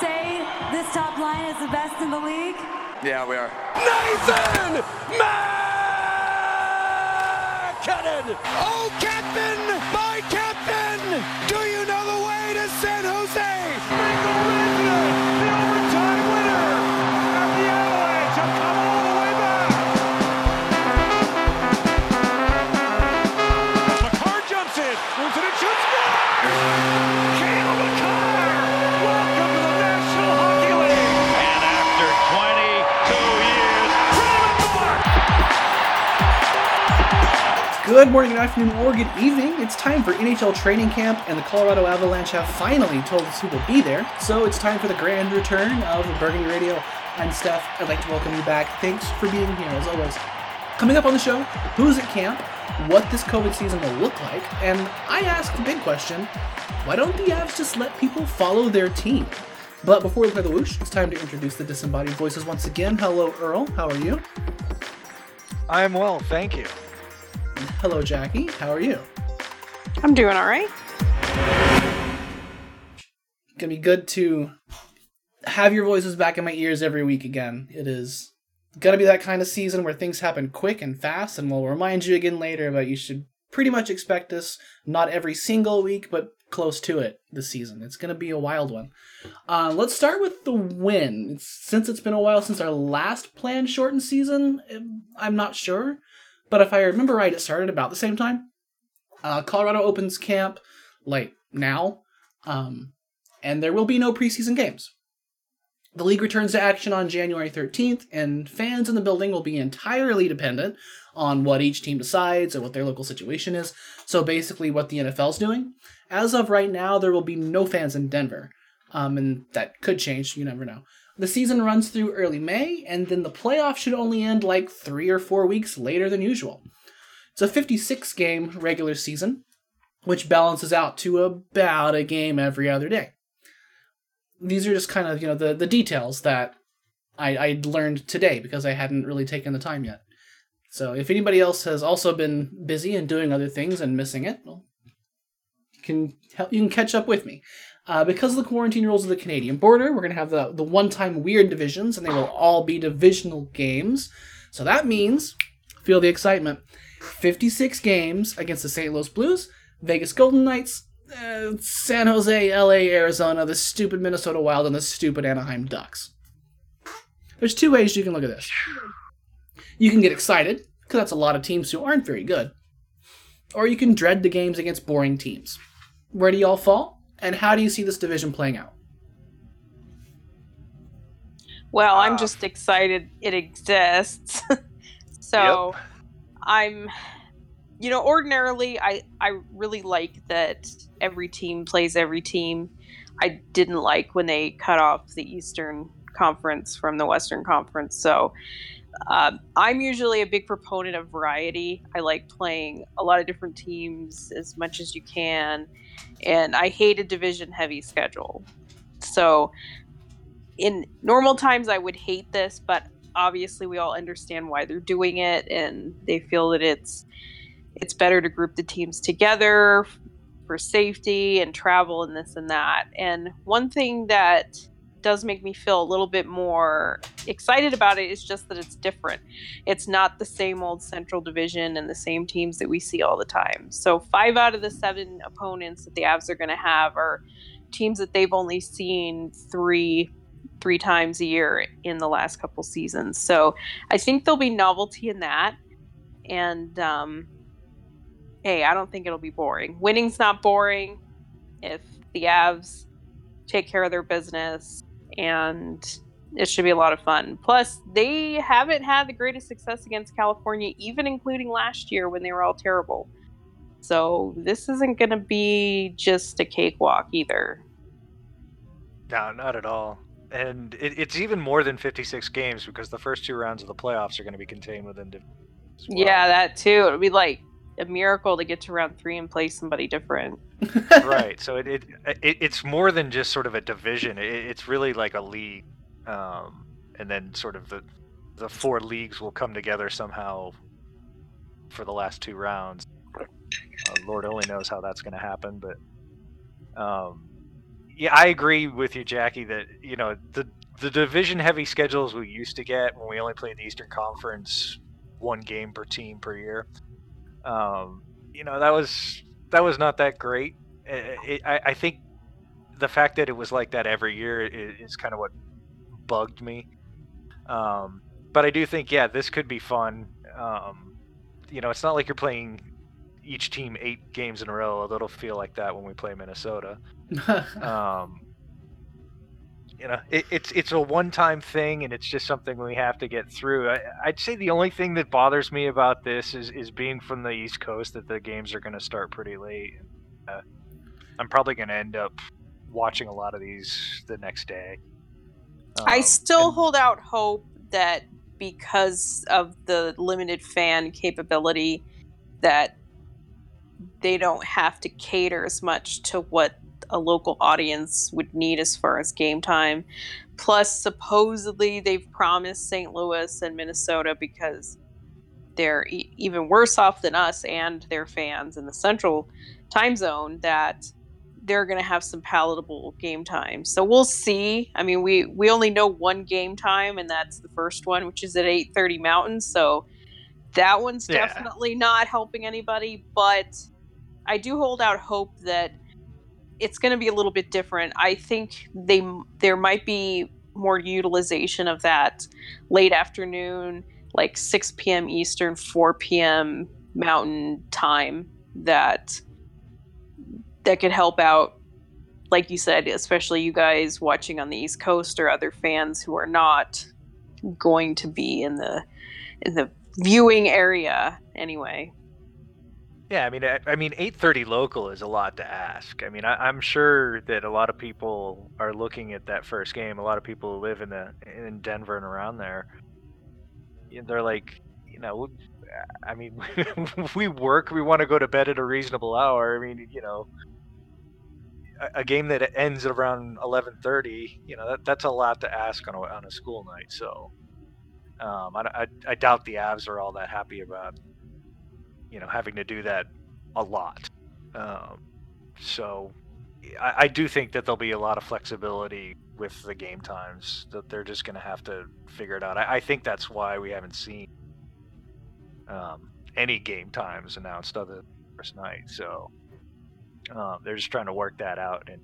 say this top line is the best in the league? Yeah, we are. Nathan MacKinnon! Oh, Captain! My Captain! Do you know the way to San Jose? Good morning, good afternoon, or good evening. It's time for NHL training camp, and the Colorado Avalanche have finally told us who will be there. So it's time for the grand return of Burgundy Radio. I'm Steph. I'd like to welcome you back. Thanks for being here, as always. Coming up on the show, who's at camp, what this COVID season will look like, and I ask the big question why don't the Avs just let people follow their team? But before we play the whoosh, it's time to introduce the disembodied voices once again. Hello, Earl. How are you? I'm well, thank you. Hello, Jackie. How are you? I'm doing all right. gonna be good to have your voices back in my ears every week again. It is gonna be that kind of season where things happen quick and fast, and we'll remind you again later, but you should pretty much expect this not every single week, but close to it this season. It's gonna be a wild one. Uh, let's start with the win. It's, since it's been a while since our last planned shortened season, um, I'm not sure, but if I remember right, it started about the same time. Uh, Colorado opens camp like now. Um, and there will be no preseason games. The league returns to action on January 13th, and fans in the building will be entirely dependent on what each team decides or what their local situation is. So basically, what the NFL's doing. As of right now, there will be no fans in Denver, um, and that could change. You never know. The season runs through early May, and then the playoffs should only end like three or four weeks later than usual. It's a 56 game regular season, which balances out to about a game every other day these are just kind of you know the the details that I I learned today because I hadn't really taken the time yet. So if anybody else has also been busy and doing other things and missing it, well, you can help you can catch up with me. Uh, because of the quarantine rules of the Canadian border, we're going to have the, the one time weird divisions, and they will all be divisional games. So that means, feel the excitement 56 games against the St. Louis Blues, Vegas Golden Knights, uh, San Jose, LA, Arizona, the stupid Minnesota Wild, and the stupid Anaheim Ducks. There's two ways you can look at this. You can get excited, because that's a lot of teams who aren't very good. Or you can dread the games against boring teams. Where do y'all fall? And how do you see this division playing out? Well, I'm just excited it exists. so I'm you know, ordinarily I I really like that every team plays every team. I didn't like when they cut off the Eastern Conference from the Western Conference. So uh, I'm usually a big proponent of variety. I like playing a lot of different teams as much as you can, and I hate a division heavy schedule. So in normal times, I would hate this, but obviously we all understand why they're doing it, and they feel that it's it's better to group the teams together for safety and travel and this and that. And one thing that does make me feel a little bit more excited about it is just that it's different. It's not the same old Central Division and the same teams that we see all the time. So, five out of the seven opponents that the Avs are going to have are teams that they've only seen three three times a year in the last couple seasons. So, I think there'll be novelty in that. And um, hey, I don't think it'll be boring. Winning's not boring if the Avs take care of their business, and it should be a lot of fun. Plus, they haven't had the greatest success against California, even including last year when they were all terrible. So this isn't going to be just a cakewalk either. No, not at all. And it, it's even more than 56 games because the first two rounds of the playoffs are going to be contained within. div- well. Yeah, that too. It'll be like a miracle to get to round three and play somebody different. right. So it, it, it it's more than just sort of a division. It, it's really like a league, um, and then sort of the the four leagues will come together somehow for the last two rounds. Uh, Lord only knows how that's going to happen, but um, yeah, I agree with you, Jackie. That you know the the division heavy schedules we used to get when we only played the Eastern Conference, one game per team per year. Um, you know that was that was not that great. It, it, I, I think the fact that it was like that every year is, is kind of what bugged me. Um, but I do think, yeah, this could be fun. Um, you know, it's not like you're playing each team eight games in a row, although it'll feel like that when we play Minnesota. um, you know, it, it's it's a one-time thing, and it's just something we have to get through. I, would say the only thing that bothers me about this is is being from the East Coast that the games are going to start pretty late. Uh, I'm probably going to end up watching a lot of these the next day. Um, I still and... hold out hope that because of the limited fan capability, that they don't have to cater as much to what a local audience would need as far as game time. Plus, supposedly they've promised St. Louis and Minnesota because they're e- even worse off than us and their fans in the central time zone that they're going to have some palatable game time. So we'll see. I mean, we we only know one game time, and that's the first one, which is at eight thirty Mountain. So that one's yeah. definitely not helping anybody. But I do hold out hope that it's going to be a little bit different. I think they there might be more utilization of that late afternoon, like six p.m. Eastern, four p.m. Mountain time. That that could help out like you said especially you guys watching on the east coast or other fans who are not going to be in the in the viewing area anyway yeah i mean i, I mean 8.30 local is a lot to ask i mean I, am sure that a lot of people are looking at that first game a lot of people who live in the in denver and around there they're like you know I mean, we work. We want to go to bed at a reasonable hour. I mean, you know, a game that ends at around 11:30, you know, that, that's a lot to ask on a, on a school night. So, um, I, I, I, doubt the Avs are all that happy about, you know, having to do that a lot. Um, so, I, I, do think that there'll be a lot of flexibility with the game times. That they're just going to have to figure it out. I, I, think that's why we haven't seen um, any game times announced other than first night. So. Um, they're just trying to work that out and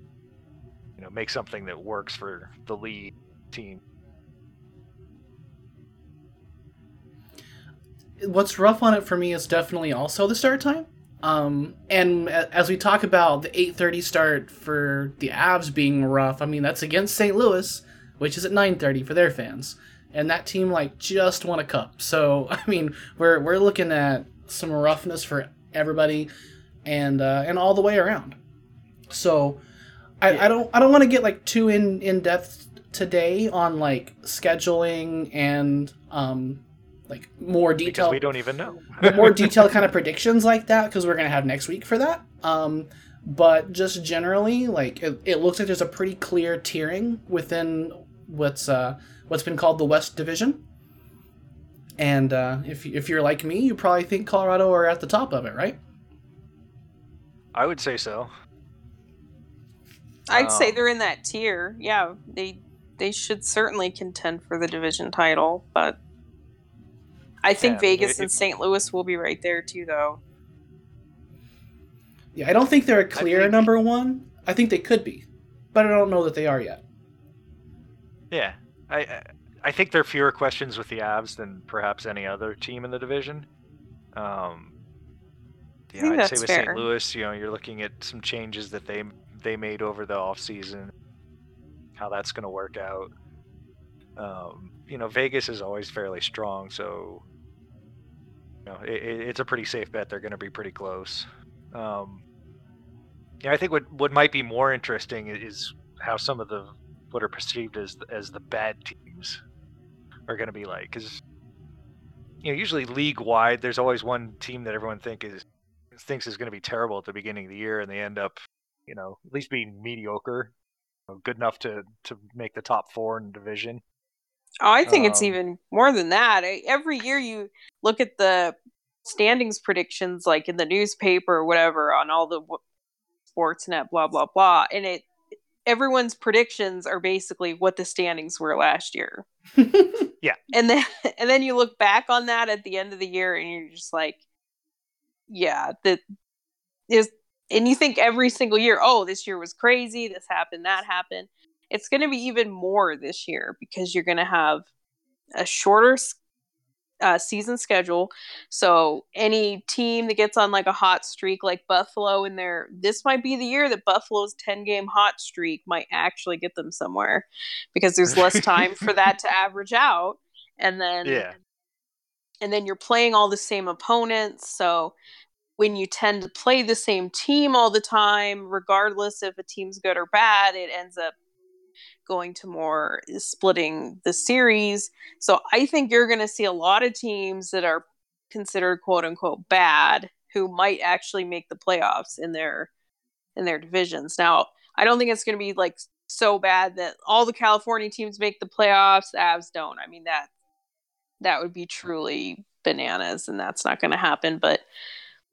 you know make something that works for the lead team. What's rough on it for me is definitely also the start time. Um, and as we talk about the 8:30 start for the Avs being rough, I mean that's against St. Louis, which is at 9:30 for their fans, and that team like just won a cup. So I mean we're we're looking at some roughness for everybody and uh, and all the way around. So I, yeah. I don't I don't want to get like too in in depth today on like scheduling and um like more detailed. we don't even know more detailed kind of predictions like that because we're gonna have next week for that. Um, but just generally, like it, it looks like there's a pretty clear tiering within what's uh what's been called the West Division. And uh, if if you're like me, you probably think Colorado are at the top of it, right? I would say so. I'd um, say they're in that tier. Yeah, they they should certainly contend for the division title, but I think yeah, Vegas it, and St. Louis will be right there too, though. Yeah, I don't think they're a clear think, number one. I think they could be, but I don't know that they are yet. Yeah, I I think there are fewer questions with the Avs than perhaps any other team in the division. Um, yeah, I'd say with St. Louis, you know, you're looking at some changes that they they made over the off season, how that's going to work out. Um, you know, Vegas is always fairly strong, so you know, it, it's a pretty safe bet. They're going to be pretty close. Um, yeah, I think what what might be more interesting is how some of the what are perceived as as the bad teams are going to be like, because you know, usually league wide, there's always one team that everyone think is thinks is going to be terrible at the beginning of the year, and they end up, you know, at least being mediocre, you know, good enough to to make the top four in the division. Oh, I think um, it's even more than that. Every year you look at the standings predictions, like in the newspaper or whatever, on all the Sportsnet, blah blah blah, and it everyone's predictions are basically what the standings were last year. Yeah. And then and then you look back on that at the end of the year and you're just like yeah, that is and you think every single year, oh, this year was crazy, this happened, that happened. It's going to be even more this year because you're going to have a shorter uh, season schedule. So any team that gets on like a hot streak, like Buffalo, in their this might be the year that Buffalo's ten game hot streak might actually get them somewhere because there's less time for that to average out, and then Yeah. and then you're playing all the same opponents. So when you tend to play the same team all the time, regardless if a team's good or bad, it ends up going to more splitting the series. So I think you're going to see a lot of teams that are considered quote unquote bad who might actually make the playoffs in their in their divisions. Now, I don't think it's going to be like so bad that all the California teams make the playoffs, the Avs don't. I mean that that would be truly bananas and that's not going to happen, but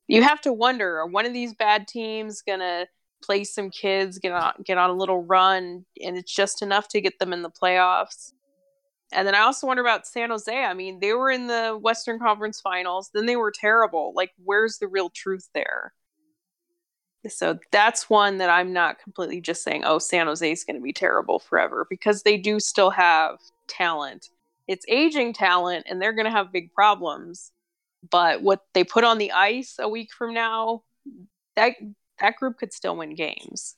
you have to wonder are one of these bad teams going to play some kids, get on get on a little run and it's just enough to get them in the playoffs? And then I also wonder about San Jose. I mean, they were in the Western Conference Finals, then they were terrible. Like where's the real truth there? So that's one that I'm not completely just saying, oh, San Jose is going to be terrible forever because they do still have talent. It's aging talent and they're going to have big problems. But what they put on the ice a week from now, that that group could still win games.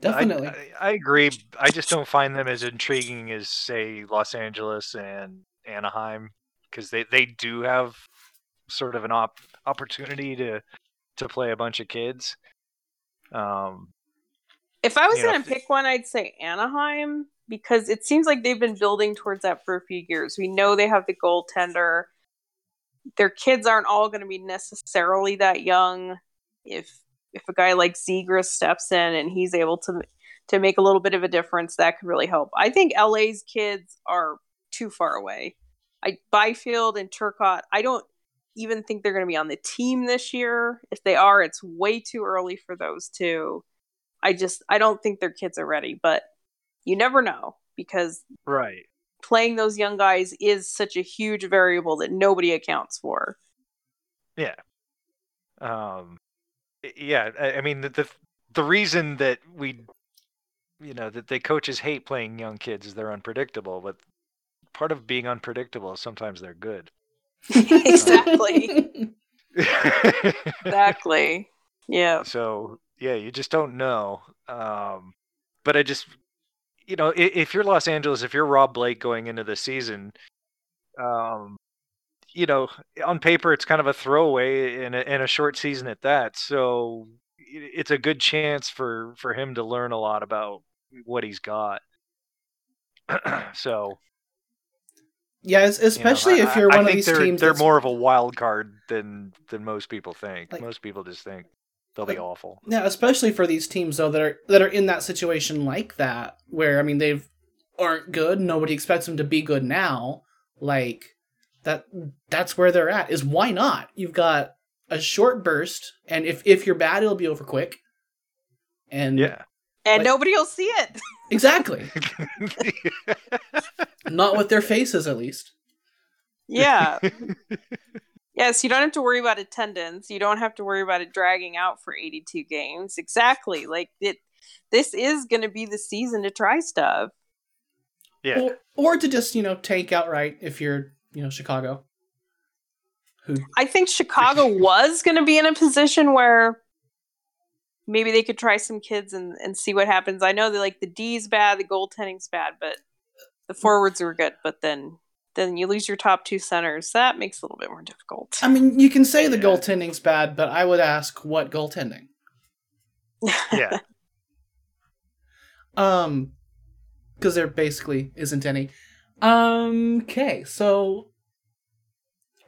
Definitely. I, I, I agree. I just don't find them as intriguing as, say, Los Angeles and Anaheim because they, they do have sort of an op- opportunity to to play a bunch of kids. Um, If I was going to pick one, I'd say Anaheim because it seems like they've been building towards that for a few years. We know they have the goaltender. Their kids aren't all going to be necessarily that young. If if a guy like Zegras steps in and he's able to to make a little bit of a difference, that could really help. I think LA's kids are too far away. I Byfield and Turcotte, I don't even think they're going to be on the team this year. If they are, it's way too early for those two. I just I don't think their kids are ready, but you never know because right. Playing those young guys is such a huge variable that nobody accounts for. Yeah. Um, yeah. I, I mean, the, the the reason that we, you know, that the coaches hate playing young kids is they're unpredictable. But part of being unpredictable is sometimes they're good. exactly. exactly. Yeah. so yeah, you just don't know. Um, but I just, you know, if, if you're Los Angeles, if you're Rob Blake going into the season, um, you know, on paper it's kind of a throwaway in a, in a short season at that. So it's a good chance for for him to learn a lot about what he's got. so yeah, es- you know, especially if you're I, I one of these they're, teams they're that's more of a wild card than than most people think. Like- most people just think they'll be Like- awful. Yeah, especially for these teams though that are that are in that situation like that, where I mean they've aren't good. Nobody expects them to be good now. Like that. That's where they're at. Is why not? You've got a short burst, and if if you're bad, it'll be over quick. And Yeah. And Like- nobody will see it. exactly. not with their faces, at least. Yeah. yes, you don't have to worry about attendance. You don't have to worry about it dragging out for 82 games. Exactly. Like it this is going to be the season to try stuff. yeah. Or, or to just you know take outright if you're you know Chicago. Who I think Chicago was going to be in a position where maybe they could try some kids and, and see what happens. I know that like the D's bad, the goaltending's bad, but the forwards were good. But then then you lose your top two centers. That makes it a little bit more difficult. I mean, you can say the Yeah. goaltending's bad, but I would ask what goaltending. yeah. Um, because there basically isn't any. Um, okay, so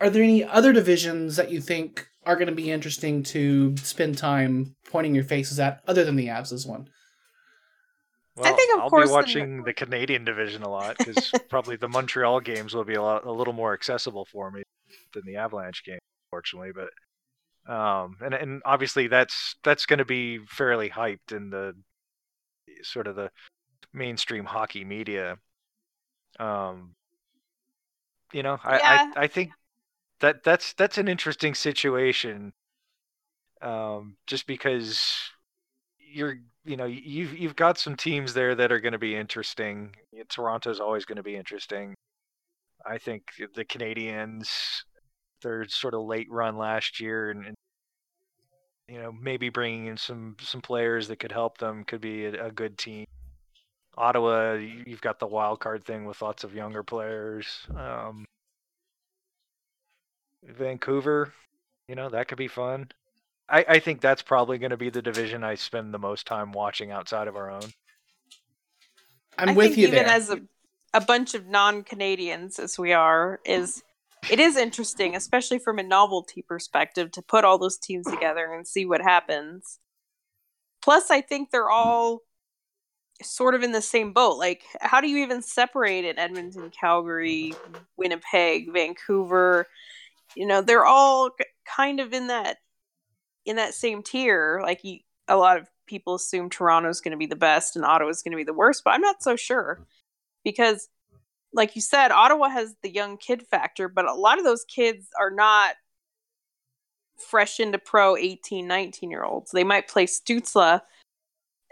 are there any other divisions that you think are going to be interesting to spend time pointing your faces at, other than the Avs' one? Well, think, of I'll course, be the- watching the Canadian division a lot because probably the Montreal games will be a lot, a little more accessible for me than the Avalanche game, fortunately. But um, and and obviously that's that's going to be fairly hyped in the sort of the mainstream hockey media. Um, you know, I, Yeah. I I think that that's that's an interesting situation. Um, just because you're you know you've you've got some teams there that are going to be interesting. Toronto's always going to be interesting. I think the Canadiens, their sort of late run last year, and, and you know maybe bringing in some some players that could help them could be a, a good team. Ottawa, you- you've got the wild card thing with lots of younger players. Um, Vancouver, you know that could be fun. I, I think that's probably going to be the division I spend the most time watching outside of our own. I'm I with think you even there. as a, a bunch of non-Canadians as we are, is it is interesting, especially from a novelty perspective, to put all those teams together and see what happens. Plus, I think they're all sort of in the same boat. Like, how do you even separate it? Edmonton, Calgary, Winnipeg, Vancouver. You know, they're all kind of in that in that same tier. Like, you, a lot of people assume Toronto's going to be the best and Ottawa's going to be the worst, but I'm not so sure because, like you said, Ottawa has the young kid factor, but a lot of those kids are not fresh into pro 18, 19 year olds. They might play Stützle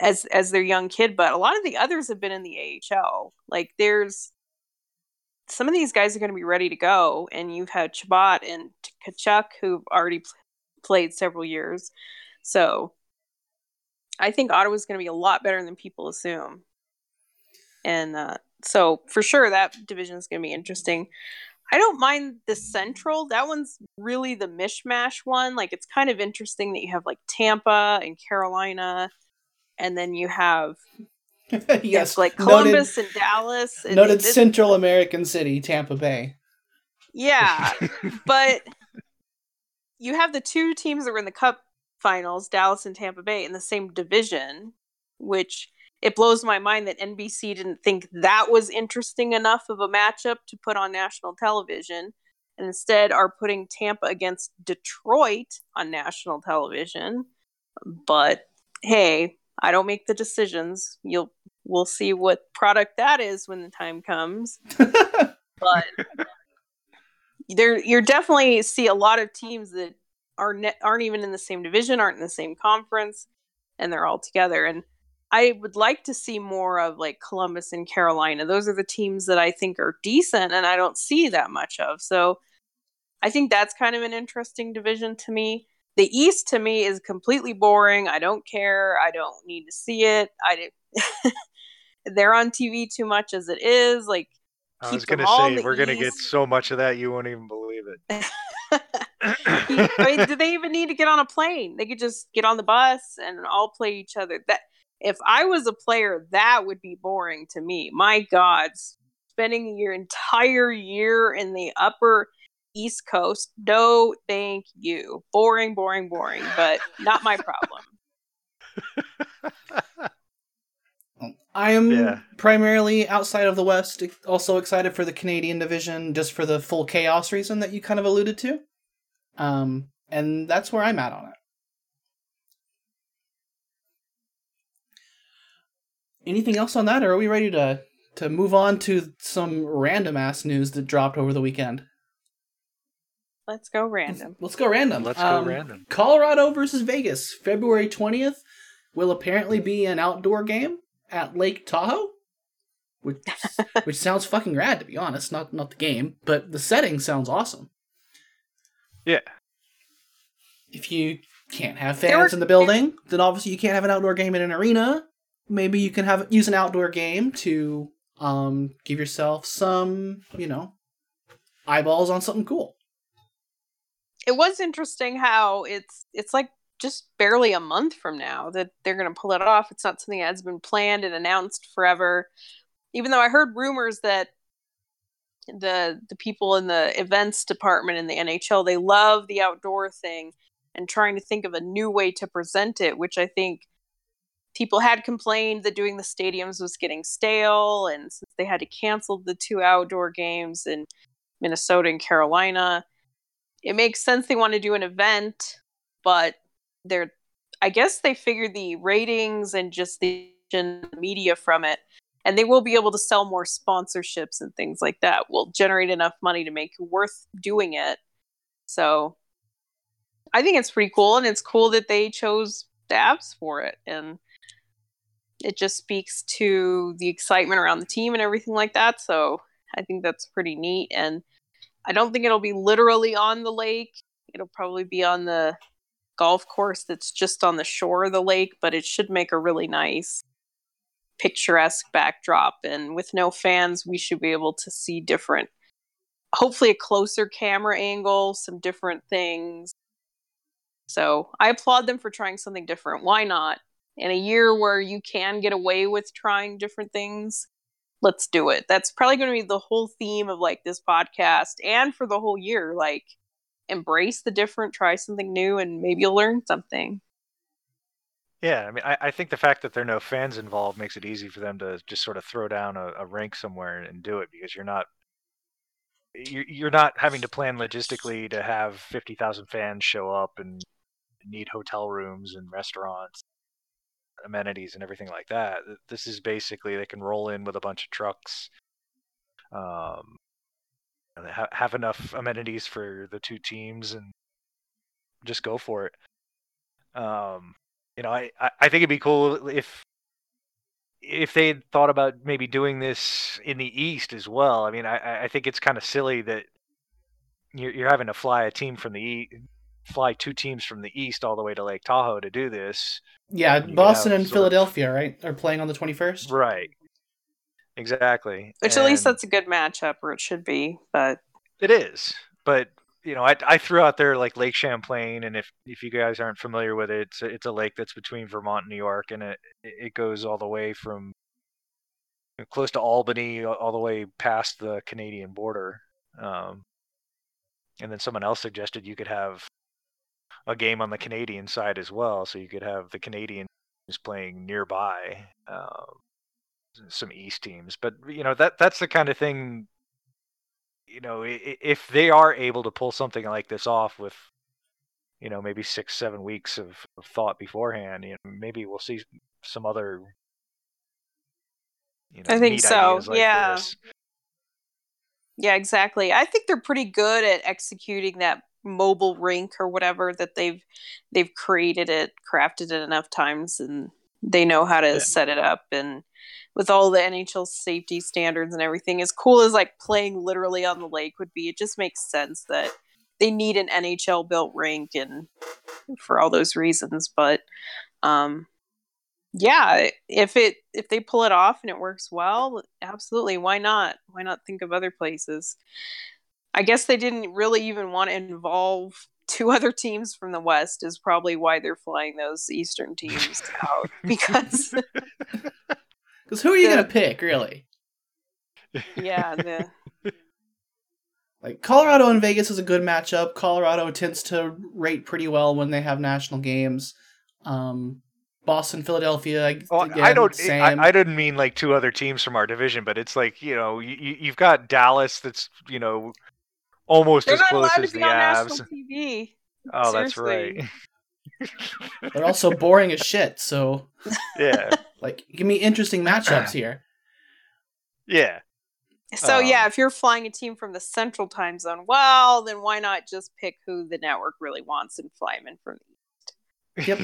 as as their young kid, but a lot of the others have been in the AHL. Like there's some of these guys are going to be ready to go, and you've had Chabot and Tkachuk who've already played several years. So I think Ottawa's going to be a lot better than people assume. And uh, so for sure, that division is going to be interesting. I don't mind the Central. That one's really the mishmash one. Like it's kind of interesting that you have like Tampa and Carolina, and then you have yes, like noted, Columbus and Dallas. And noted this- Central American city, Tampa Bay. Yeah, but you have the two teams that were in the Cup finals, Dallas and Tampa Bay, in the same division, which it blows my mind that NBC didn't think that was interesting enough of a matchup to put on national television, and instead are putting Tampa against Detroit on national television. But hey, I don't make the decisions. You'll we'll see what product that is when the time comes. but there you're definitely see a lot of teams that are ne- aren't even in the same division, aren't in the same conference, and they're all together. And I would like to see more of like Columbus and Carolina. Those are the teams that I think are decent, and I don't see that much of. So I think that's kind of an interesting division to me. The East to me is completely boring. I don't care. I don't need to see it. I did. They're on TV too much as it is. Like I keep was going to say we're going to get so much of that you won't even believe it. I mean, do they even need to get on a plane? They could just get on the bus and all play each other. That if I was a player, that would be boring to me. My God, spending your entire year in the upper East Coast, no, thank you. Boring, boring, boring. But not my problem. I am Yeah. primarily outside of the West, also excited for the Canadian division, just for the full chaos reason that you kind of alluded to. Um, and that's where I'm at on it. Anything else on that, or are we ready to to move on to some random ass news that dropped over the weekend? Let's go random. Let's go random. Let's go Um, random. Colorado versus Vegas, February 20th, will apparently be an outdoor game at Lake Tahoe. Which, which sounds fucking rad, to be honest. Not not the game, but the setting sounds awesome. Yeah. If you can't have fans were- in the building, then obviously you can't have an outdoor game in an arena. Maybe you can have use an outdoor game to um give yourself some, you know, eyeballs on something cool. it was interesting how it's it's like just barely a month from now that they're going to pull it off. It's not something that has been planned and announced forever. Even though I heard rumors that the the people in the events department in the NHL they love the outdoor thing and trying to think of a new way to present it, which I think people had complained that doing the stadiums was getting stale and since they had to cancel the two outdoor games in Minnesota and Carolina, it makes sense they want to do an event, but they're I guess they figured the ratings and just the media from it, and they will be able to sell more sponsorships and things like that. Will generate enough money to make it worth doing it. So, I think it's pretty cool, and it's cool that they chose Avs for it, and it just speaks to the excitement around the team and everything like that. So, I think that's pretty neat, and I don't think it'll be literally on the lake. It'll probably be on the golf course that's just on the shore of the lake, but it should make a really nice picturesque backdrop. And with no fans, we should be able to see different, hopefully, a closer camera angle, some different things. So I applaud them for trying something different. Why not? In a year where you can get away with trying different things, let's do it. That's probably going to be the whole theme of like this podcast and for the whole year. Like, embrace the different, try something new, and maybe you'll learn something. Yeah, I mean, I, I think the fact that there are no fans involved makes it easy for them to just sort of throw down a, a rink somewhere and do it because you're not you're, you're not having to plan logistically to have 50,000 fans show up and need hotel rooms and restaurants amenities and everything like that this is basically they can roll in with a bunch of trucks um, ha- have enough amenities for the two teams and just go for it. Um, you know, I, I think it'd be cool if if they had thought about maybe doing this in the East as well. I mean, I, I think it's kind of silly that you're, you're having to fly a team from the East, fly two teams from the East all the way to Lake Tahoe to do this. Yeah, Boston and Philadelphia, of... right, are playing on the 21st. Right. Exactly. Which and at least that's a good matchup, or it should be. But it is. But you know, I, I threw out there like Lake Champlain, and if if you guys aren't familiar with it, it's a, it's a lake that's between Vermont and New York, and it it goes all the way from close to Albany, all the way past the Canadian border. Um, and then someone else suggested you could have a game on the Canadian side as well, so you could have the Canadians playing nearby. Um, some East teams, but you know that that's the kind of thing. You know, if they are able to pull something like this off with, you know, maybe six, seven weeks of, of thought beforehand, you know, maybe we'll see some other. You know, I think so. Like yeah. This. Yeah, exactly. I think they're pretty good at executing that mobile rink or whatever that they've they've created it, crafted it enough times, and they know how to yeah. set it up and with all the NHL safety standards and everything, as cool as like playing literally on the lake would be, it just makes sense that they need an NHL built rink and for all those reasons. But um, yeah, if it if they pull it off and it works well, absolutely, why not? Why not think of other places? I guess they didn't really even want to involve two other teams from the West is probably why they're flying those Eastern teams out because Because who are you the, gonna pick, really? Yeah, the like Colorado and Vegas is a good matchup. Colorado tends to rate pretty well when they have national games. Um, Boston, Philadelphia. Oh, again, I don't. I, I, didn't mean like two other teams from our division, but it's like you know you, you've got Dallas that's you know almost They're as close as the Avs. TV. Oh, Seriously. that's right. They're also boring as shit. So yeah, like give me interesting matchups here. Yeah. So um, yeah, if you're flying a team from the Central Time Zone, well, then why not just pick who the network really wants and fly them in from the East? Yep.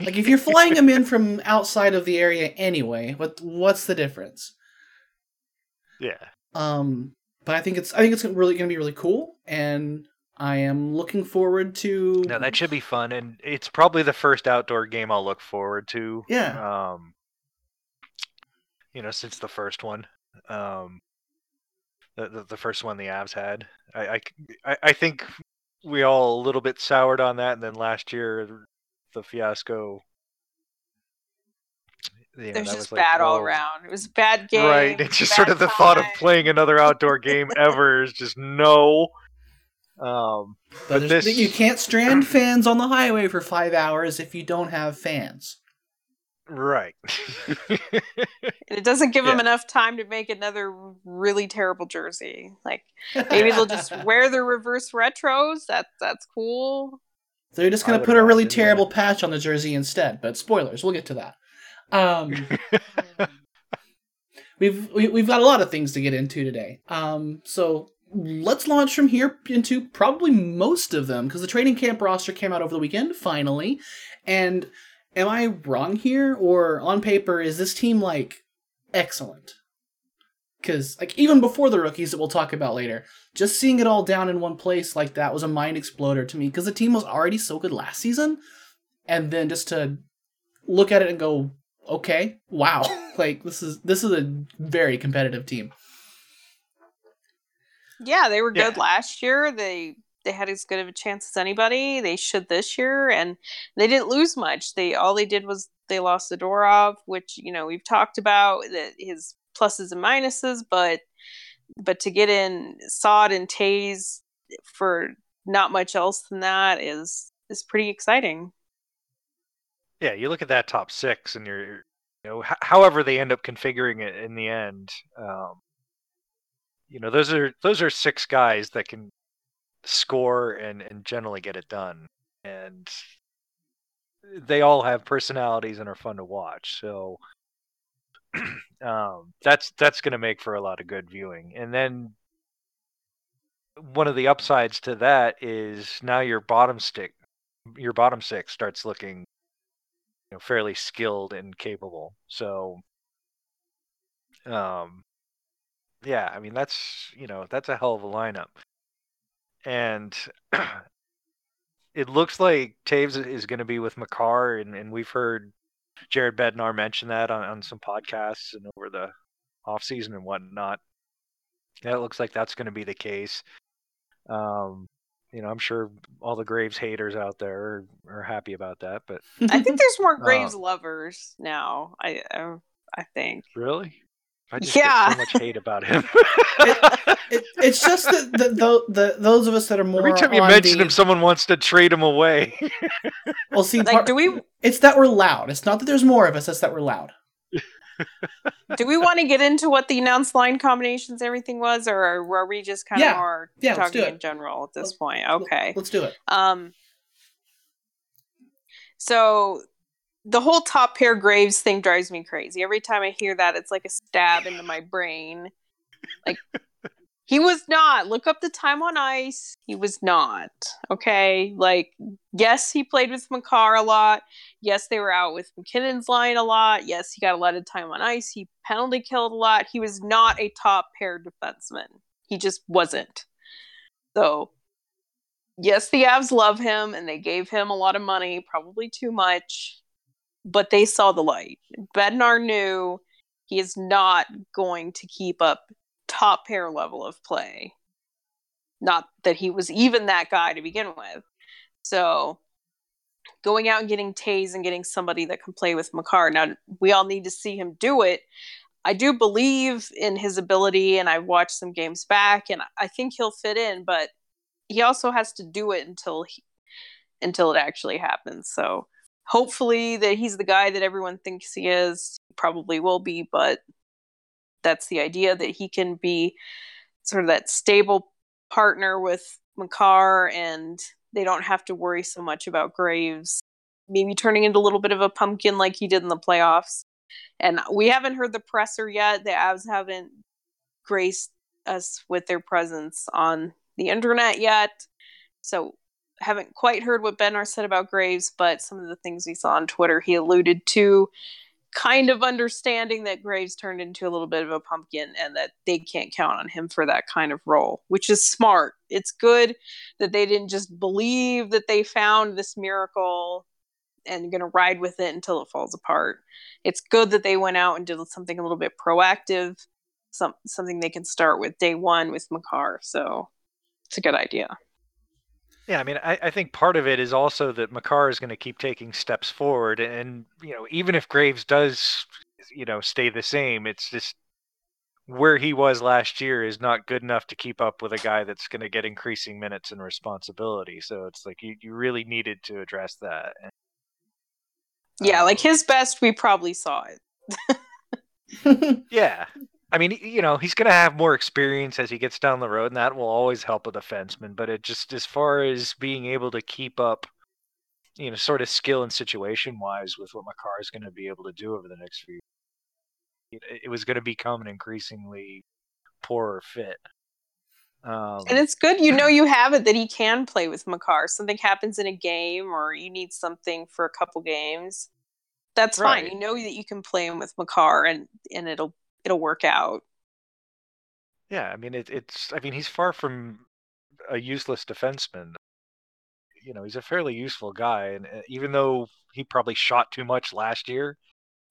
like if you're flying them in from outside of the area anyway, what what's the difference? Yeah. Um, but I think it's I think it's really going to be really cool, and I am looking forward to. No, that should be fun, and it's probably the first outdoor game I'll look forward to. Yeah. Um, you know, since the first one, um, the the, the first one the Avs had, I, I I think we all a little bit soured on that, and then last year the fiasco. You know, it was just like, bad all around. It was a bad game. Right. It's just sort of the time. thought of playing another outdoor game ever is just no. Um, but, but this... you can't strand fans on the highway for five hours if you don't have fans. Right. it doesn't give yeah. them enough time to make another really terrible jersey. Like maybe they'll just wear the reverse retros. That that's cool. They're just gonna put a really terrible patch on the jersey instead. But spoilers, we'll get to that. Um, we've we, we've got a lot of things to get into today. Um, so let's launch from here into probably most of them because the training camp roster came out over the weekend finally. And am I wrong here, or on paper is this team like excellent? Because like even before the rookies that we'll talk about later, just seeing it all down in one place like that was a mind exploder to me because the team was already so good last season, and then just to look at it and go, okay, wow, like this is this is a very competitive team. Yeah, they were Yeah. good last year. They they had as good of a chance as anybody. They should this year, and they didn't lose much. They all they did was they lost Zadorov, which you know we've talked about that his pluses and minuses, but but to get in Saad and Toews for not much else than that is is pretty exciting. yeah, you look at that top six, and you're, you know, h- however they end up configuring it in the end, um, you know, those are those are six guys that can score and and generally get it done, and they all have personalities and are fun to watch. So um, that's that's going to make for a lot of good viewing. And then one of the upsides to that is now your bottom stick, your bottom six starts looking you know fairly skilled and capable. So um yeah, I mean that's you know that's a hell of a lineup. And it looks like Toews is going to be with Makar, and, and we've heard Jared Bednar mention that on, on some podcasts and over the off season and whatnot. Yeah, it looks like that's going to be the case. Um, you know, I'm sure all the Graves haters out there are, are happy about that, but I think there's more Oh. Graves lovers now. I I, I think. really, I just Yeah. get so much hate about him. It, it's just that the, the, the those of us that are more Every time you on mention the, him, someone wants to trade him away. well, see, Like, part- do we It's that we're loud. It's not that there's more of us. It's that we're loud. do we want to get into what the announced line combinations everything was, or are we just kind of Yeah. more Yeah, talking in general at this Let's- point? Okay. Let's do it. Um. So the whole top pair Graves thing drives me crazy. Every time I hear that, it's like a stab into my brain. Like he was not. Look up the time on ice. He was not. Okay. Like yes, he played with Makar a lot. Yes, they were out with MacKinnon's line a lot. Yes, he got a lot of time on ice. He penalty killed a lot. He was not a top pair defenseman. He just wasn't. So yes, the Avs love him and they gave him a lot of money, probably too much, but they saw the light. Bednar knew he is not going to keep up top pair level of play. Not that he was even that guy to begin with. So going out and getting Toews and getting somebody that can play with Makar. Now we all need to see him do it. I do believe in his ability and I've watched some games back and I think he'll fit in, but he also has to do it until he, until it actually happens. So hopefully that he's the guy that everyone thinks he is. Probably will be, but that's the idea that he can be sort of that stable partner with Makar and they don't have to worry so much about Graves maybe turning into a little bit of a pumpkin like he did in the playoffs. And we haven't heard the presser yet. The Avs haven't graced us with their presence on the internet yet. So haven't quite heard what Bednar said about Graves, but some of the things we saw on Twitter, he alluded to kind of understanding that Graves turned into a little bit of a pumpkin and that they can't count on him for that kind of role, which is smart. It's good that they didn't just believe that they found this miracle and going to ride with it until it falls apart. It's good that they went out and did something a little bit proactive, some something they can start with day one with Makar. So it's a good idea. Yeah, I mean, I, I think part of it is also that Makar is going to keep taking steps forward, and you know, even if Graves does, you know, stay the same, it's just where he was last year is not good enough to keep up with a guy that's going to get increasing minutes and responsibility. So it's like you, you really needed to address that. And, Yeah, um, like his best, we probably saw it. Yeah. I mean, you know, he's going to have more experience as he gets down the road, and that will always help a defenseman. But it just, as far as being able to keep up you know, sort of skill and situation wise with what Makar is going to be able to do over the next few. It, it was going to become an increasingly poorer fit. Um, And it's good you know you have it that he can play with Makar. Something happens in a game or you need something for a couple games. That's fine. You know that you can play him with Makar and and it'll it'll work out. yeah, I mean, it, it's. I mean, he's far from a useless defenseman. You know, he's a fairly useful guy, and uh, even though he probably shot too much last year,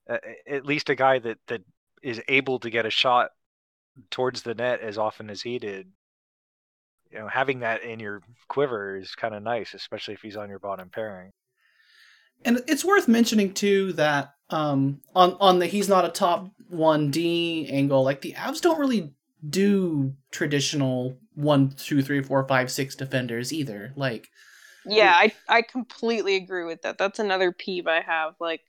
uh, at least a guy that that is able to get a shot towards the net as often as he did. You know, having that in your quiver is kind of nice, especially if he's on your bottom pairing. And it's worth mentioning too that um, on on the he's not a top one D angle, like the Avs don't really do traditional one, two, three, four, five, six defenders either. Like Yeah, I I completely agree with that. That's another peeve I have. Like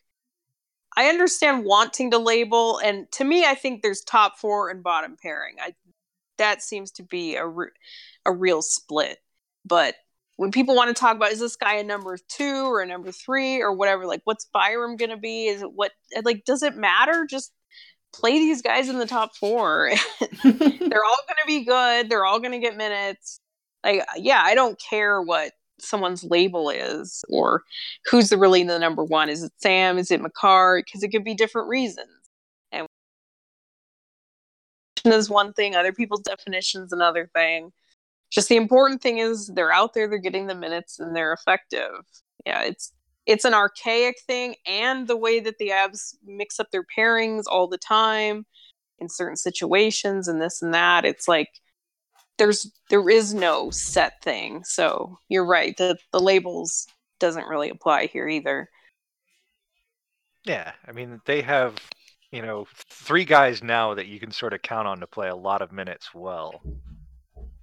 I understand wanting to label and to me I think there's top 4 and bottom pairing. I that seems to be a re- a real split. But when people want to talk about is this guy a number 2 or a number 3 or whatever like what's Byram going to be? Is it what like does it matter? Just play these guys in the top 4. they're all going to be good. They're all going to get minutes. Like, uh, yeah, I don't care what someone's label is or who's the really the number one. Is it Sam? Is it Makar? Because it could be different reasons. And is one thing, other people's definitions another thing. Just the important thing is they're out there, they're getting the minutes, and they're effective. Yeah, it's it's an archaic thing, and the way that the Avs mix up their pairings all the time in certain situations and this and that. It's like there's there is no set thing. So you're right. The the labels doesn't really apply here either. Yeah, I mean, they have, you know, three guys now that you can sort of count on to play a lot of minutes well.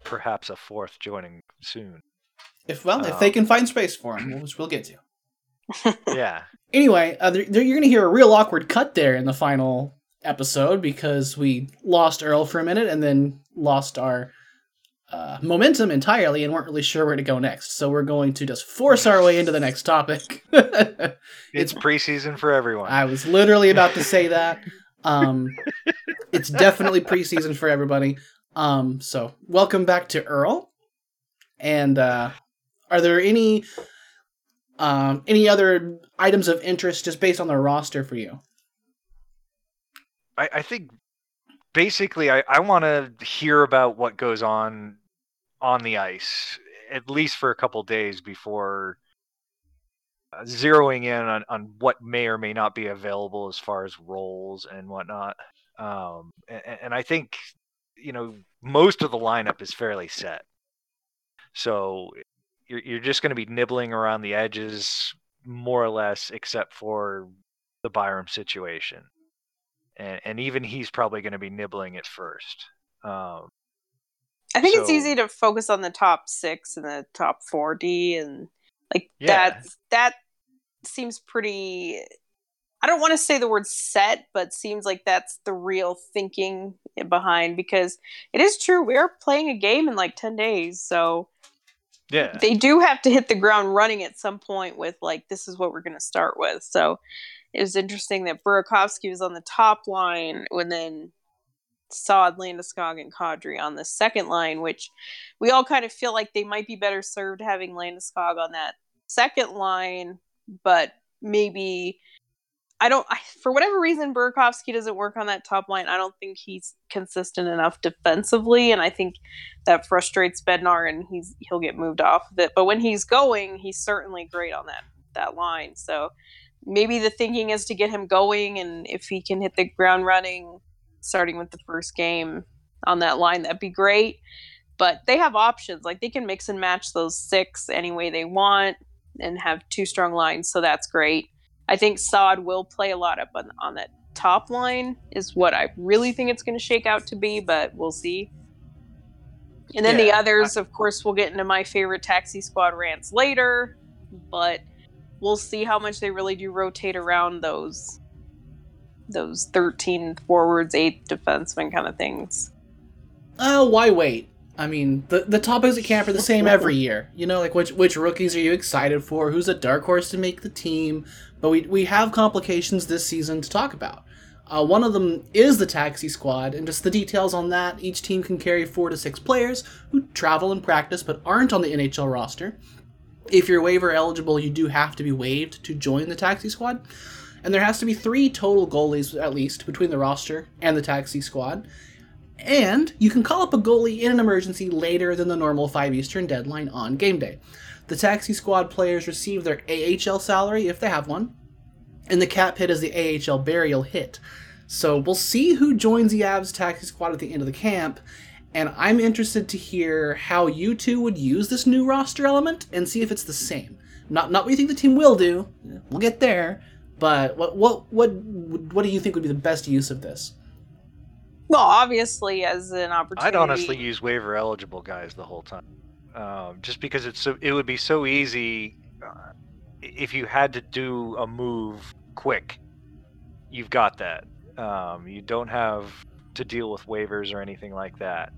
Perhaps a fourth joining soon. if well, if they Um, can find space for him, which we'll get to. Yeah. Anyway, uh, there, there- you're going to hear a real awkward cut there in the final episode because we lost Earl for a minute and then lost our uh, momentum entirely and weren't really sure where to go next. So we're going to just force our way into the next topic. It's preseason for everyone. I was literally about to say that. Um, it's definitely preseason for everybody. Um, so welcome back to Earl. And uh, are there any um, any other items of interest just based on the roster for you? I, I think basically I, I want to hear about what goes on on the ice at least for a couple days before uh, zeroing in on, on what may or may not be available as far as roles and whatnot. Um, and, and I think you know most of the lineup is fairly set, so you're you're just going to be nibbling around the edges more or less, except for the Byram situation and and even he's probably going to be nibbling at first. Um, I think it's easy to focus on the top six and the top four D and like Yeah. that that seems pretty I don't want to say the word set, but seems like that's the real thinking behind because it is true. We are playing a game in like 10 days. So yeah, they do have to hit the ground running at some point with like this is what we're going to start with so it was interesting that Burakovsky was on the top line and then Saad, Landeskog, and Kadri on the second line, which we all kind of feel like they might be better served having Landeskog on that second line, but maybe I don't I, for whatever reason Burakovsky doesn't work on that top line. I don't think he's consistent enough defensively, and I think that frustrates Bednar, and he's he'll get moved off of it. But when he's going, he's certainly great on that that line. So maybe the thinking is to get him going, and if he can hit the ground running, starting with the first game on that line, that'd be great. But they have options; like they can mix and match those six any way they want, and have two strong lines. So that's great. I think Saad will play a lot up on, on that top line, is what I really think it's going to shake out to be, but we'll see. And then the Yeah, others, of course, we'll get into my favorite taxi squad rants later, but we'll see how much they really do rotate around those those 13 forwards, 8 defensemen kind of things. Oh, why wait? I mean, the the topics at camp are the same every year. You know, like which which rookies are you excited for? Who's a dark horse to make the team? But we we have complications this season to talk about. Uh, one of them is the taxi squad, and just the details on that. Each team can carry four to six players who travel and practice but aren't on the NHL roster. If you're waiver eligible, you do have to be waived to join the taxi squad. And there has to be three total goalies, at least, between the roster and the taxi squad. And you can call up a goalie in an emergency later than the normal 5 Eastern deadline on game day. The taxi squad players receive their AHL salary if they have one, and the cap hit is the AHL burial hit. So we'll see who joins the Avs taxi squad at the end of the camp, and I'm interested to hear how you two would use this new roster element and see if it's the same. Not not what you think the team will do. We'll get there, but what what what what do you think would be the best use of this? Well, obviously, as an opportunity. I'd honestly use waiver eligible guys the whole time, um, just because it's so. It would be so easy uh, if you had to do a move quick. You've got that. Um, you don't have to deal with waivers or anything like that.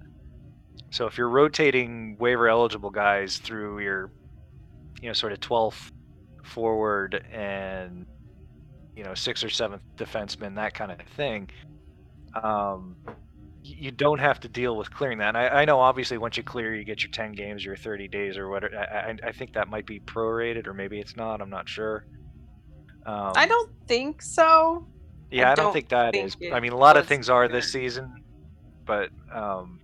So if you're rotating waiver eligible guys through your, you know, sort of 12th forward and, you know, sixth or seventh defenseman, that kind of thing, um, you don't have to deal with clearing that. And I, I know obviously once you clear, you get your 10 games, your 30 days or whatever. I, I, I think that might be prorated or maybe it's not. I'm not sure. Um, I don't think so. Yeah, I, I don't, don't, think that think is. I mean, a lot of things are this season, but um,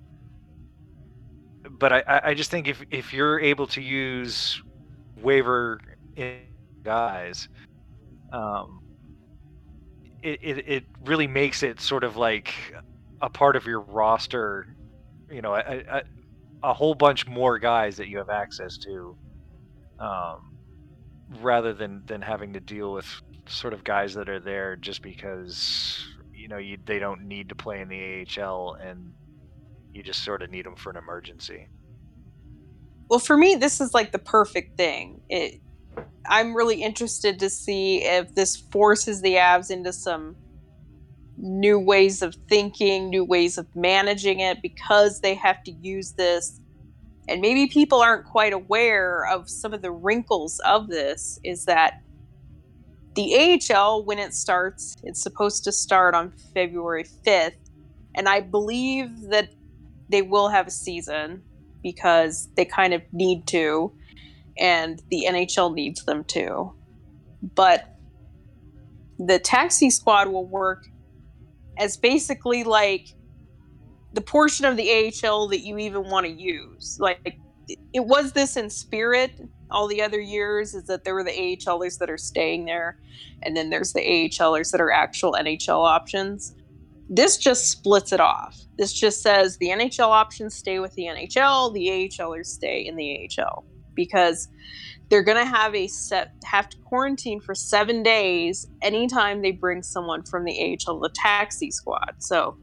but I, I just think if if you're able to use waiver guys, um, it, it it really makes it sort of like a part of your roster. You know, a, a, a whole bunch more guys that you have access to, um, rather than than having to deal with sort of guys that are there just because you know you, they don't need to play in the AHL and you just sort of need them for an emergency. Well, for me, this is like the perfect thing. It, I'm really interested to see if this forces the Avs into some new ways of thinking, new ways of managing it because they have to use this. And maybe people aren't quite aware of some of the wrinkles of this is that the AHL, when it starts, it's supposed to start on February 5th. And I believe that they will have a season because they kind of need to, and the NHL needs them to. But the taxi squad will work as basically like the portion of the AHL that you even want to use. Like it was this in spirit all the other years is that there were the AHLers that are staying there, and then there's the AHLers that are actual NHL options. This just splits it off. This just says the NHL options stay with the NHL, the AHLers stay in the AHL because they're going to have a set have to quarantine for 7 days anytime they bring someone from the AHL the taxi squad. So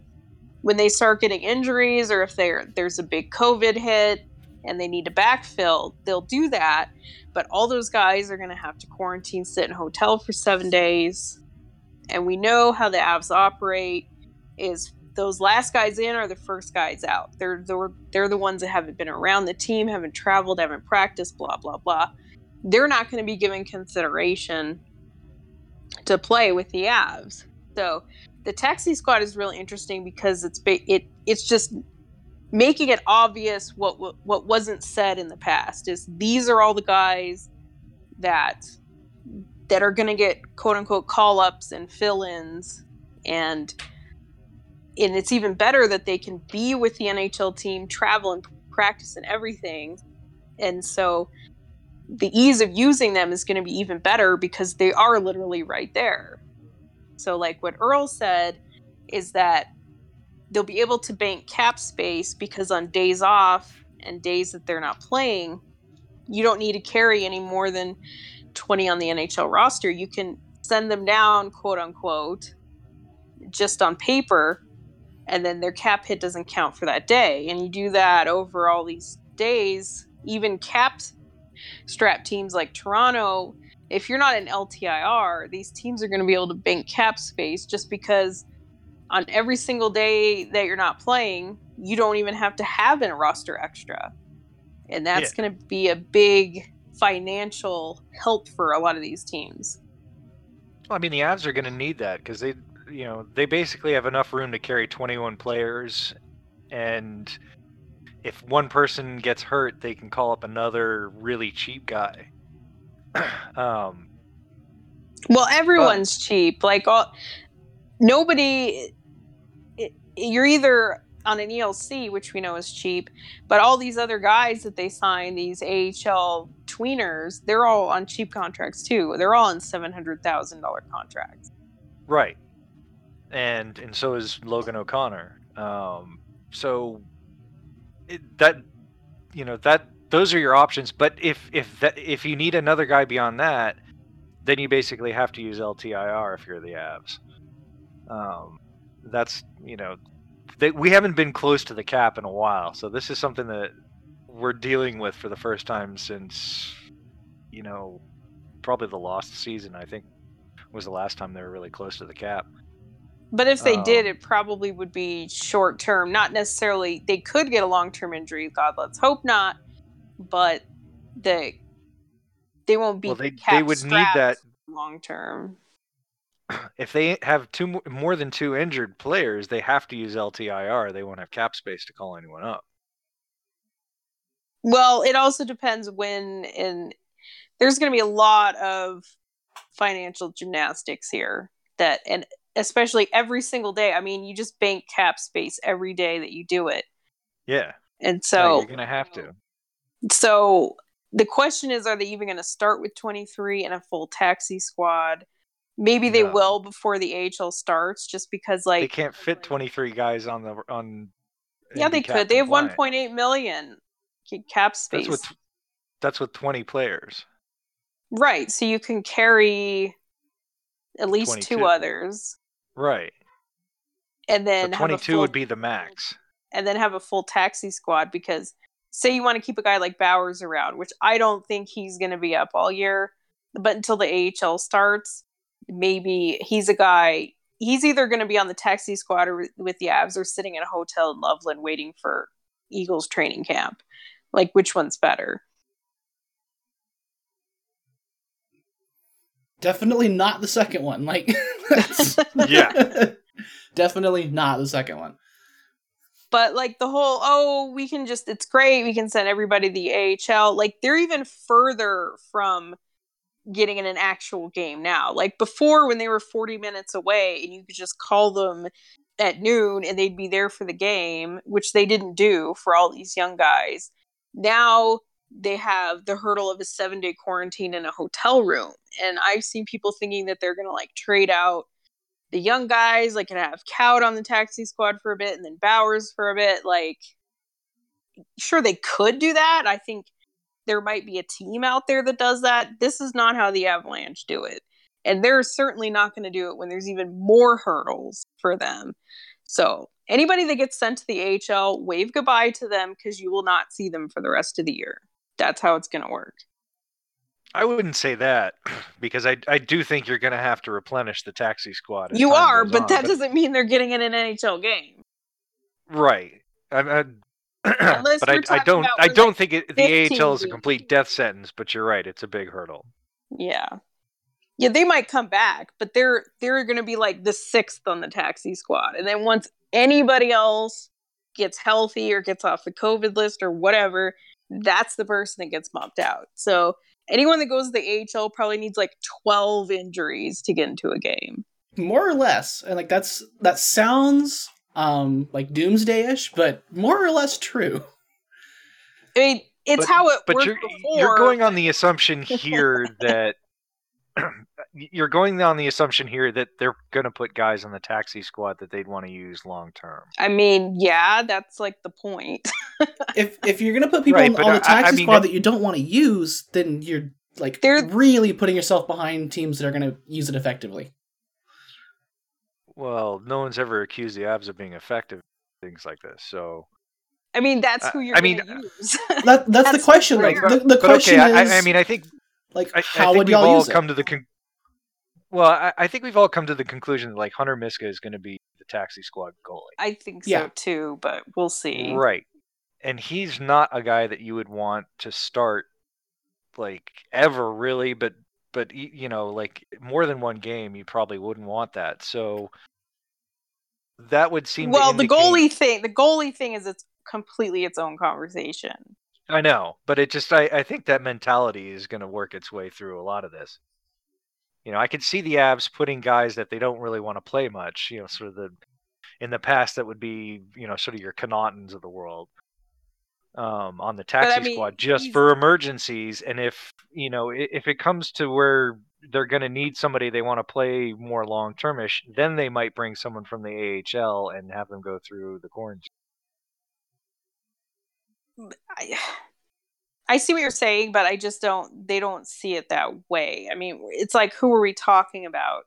when they start getting injuries or if there's a big COVID hit, and they need to backfill, they'll do that. But all those guys are going to have to quarantine, sit in hotel for seven days. And we know how the Avs operate is those last guys in are the first guys out. They're, they're, they're the ones that haven't been around the team, haven't traveled, haven't practiced, blah, blah, blah. They're not going to be given consideration to play with the Avs. So the taxi squad is really interesting because it's it it's just making it obvious what, what wasn't said in the past is these are all the guys that that are going to get quote unquote call ups and fill ins and and it's even better that they can be with the NHL team travel and practice and everything and so the ease of using them is going to be even better because they are literally right there so like what Earl said is that they'll be able to bank cap space because on days off and days that they're not playing, you don't need to carry any more than 20 on the NHL roster. You can send them down, quote unquote, just on paper, and then their cap hit doesn't count for that day. And you do that over all these days, even cap strap teams like Toronto, if you're not an LTIR, these teams are going to be able to bank cap space just because on every single day that you're not playing, you don't even have to have a roster extra. And that's Yeah. going to be a big financial help for a lot of these teams. Well, I mean, the Avs are going to need that because they, you know, they basically have enough room to carry 21 players, and if one person gets hurt, they can call up another really cheap guy. um, Well, everyone's cheap. Like all, nobody. it- You're either on an ELC, which we know is cheap, but all these other guys that they sign, these AHL tweeners, they're all on cheap contracts too. They're all on seven hundred thousand dollar contracts. right, and and so is Logan O'Connor. Um, so it, that, you know, that those are your options. But if if that if you need another guy beyond that, then you basically have to use LTIR if you're the Avs. Um, that's you know, they, we haven't been close to the cap in a while, so this is something that we're dealing with for the first time since you know probably the lost season. I think was the last time they were really close to the cap. But if they did, Um, it probably would be short term. Not necessarily. They could get a long term injury. God, let's hope not. But they they won't be. Well, they- they would need that- long term. If they have two more than two injured players, they have to use LTIR. They won't have cap space to call anyone up. Well, it also depends when and there's going to be a lot of financial gymnastics here that and especially every single day. I mean, you just bank cap space every day that you do it. Yeah, And so you're gonna have to. so the question is are they even going to start with 23 and a full taxi squad? Maybe they No. will before the AHL starts just because like They can't fit 23 guys on the on. yeah, they could. They have 1.8 million cap space. That's with that's with 20 players. Right. So you can carry at least 22. two others Right. and then so 22 full, would be the max. and then have a full taxi squad because say you want to keep a guy like Bowers around, which I don't think he's going to be up all year, but until the AHL starts, maybe he's a guy he's either going to be on the taxi squad or with the Avs or sitting in a hotel in Loveland waiting for Eagles training camp. Like which one's better? Definitely not the second one. Like, that's- Yeah. definitely not the second one. but like the whole oh we can just it's great we can send everybody the AHL like they're even further from getting in an actual game now like before when they were 40 minutes away and you could just call them at noon and they'd be there for the game which they didn't do for all these young guys now they have the hurdle of a 7 day quarantine in a hotel room and i've seen people thinking that they're going to like trade out the young guys, like can have Kaut on the taxi squad for a bit and then Bowers for a bit. Like, sure, they could do that. I think there might be a team out there that does that. This is not how the Avalanche do it. And they're certainly not going to do it when there's even more hurdles for them. So, anybody that gets sent to the AHL, wave goodbye to them because you will not see them for the rest of the year. That's how it's going to work. I wouldn't say that because I I do think you're going to have to replenish the taxi squad. You are, but on, that doesn't mean they're getting in an NHL game. right. I, I, Unless but I, I don't I don't like, think it, the AHL is a complete death sentence. But you're right; it's a big hurdle. Yeah. Yeah, they might come back, but they're they're going to be like the sixth on the taxi squad. And then once anybody else gets healthy or gets off the COVID list or whatever, that's the person that gets bumped out. So anyone that goes to the AHL probably needs like 12 injuries to get into a game. More or less. And like that's that sounds um like doomsday-ish, but more or less true. I mean, it's But- how it But worked you're before. you're going on the assumption here that you're going on the assumption here that they're going to put guys on the taxi squad that they'd want to use long term. I mean, yeah, that's like the point. If if you're gonna put people Right, on, on the I- I taxi mean- squad that you don't want to use, then you're like They're- really putting yourself behind teams that are gonna use it effectively. Well, no one's ever accused the Avs of being effective things like this. So, I mean, that's Uh, who you're I mean, use. That that's, the question. Like the, the question okay, is, I, I mean, I think like I, I how think would we've y'all all use it? come to the con- well, I, I think we've all come to the conclusion that like Hunter Miska is going to be the taxi squad goalie. I think so Yeah. too, but we'll see. Right. And he's not a guy that you would want to start like ever really, but but you know, like more than one game you probably wouldn't want that. So that would seem to Well, the goalie thing, the goalie thing is it's completely its own conversation. I know, but it just I, I think that mentality is going to work its way through a lot of this. You know, I could see the Avs putting guys that they don't really want to play much. You know, sort of the in the past that would be you know sort of your Connaughtons of the world um, on the taxi I mean, squad just he's- for emergencies. And if you know if it comes to where they're going to need somebody they want to play more long termish, then they might bring someone from the AHL and have them go through the quarantine. I, I see what you're saying, but I just don't. They don't see it that way. I mean, it's like, who are we talking about?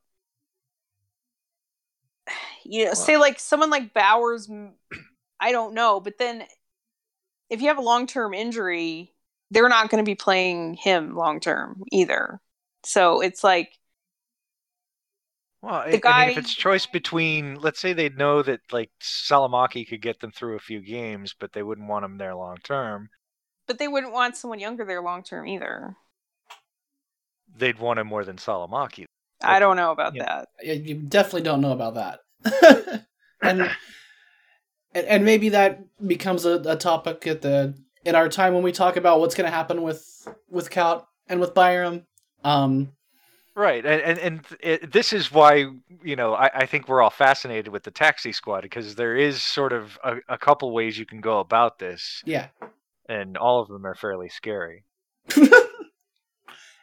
You know, say like someone like Bowers. I don't know, but then if you have a long term injury, they're not going to be playing him long term either. So it's like, Well, I The mean, if it's choice between, let's say they know that like Salamaki could get them through a few games, but they wouldn't want him there long term. But they wouldn't want someone younger there long term either. They'd want him more than Salamaki. I don't know about Yeah. that. You definitely don't know about that. and, and and maybe that becomes a, a topic at the in our time when we talk about what's going to happen with with Kaut and with Byram. Um, Right, and and, and it, this is why you know I, I think we're all fascinated with the taxi squad because there is sort of a, a couple ways you can go about this, yeah, and all of them are fairly scary.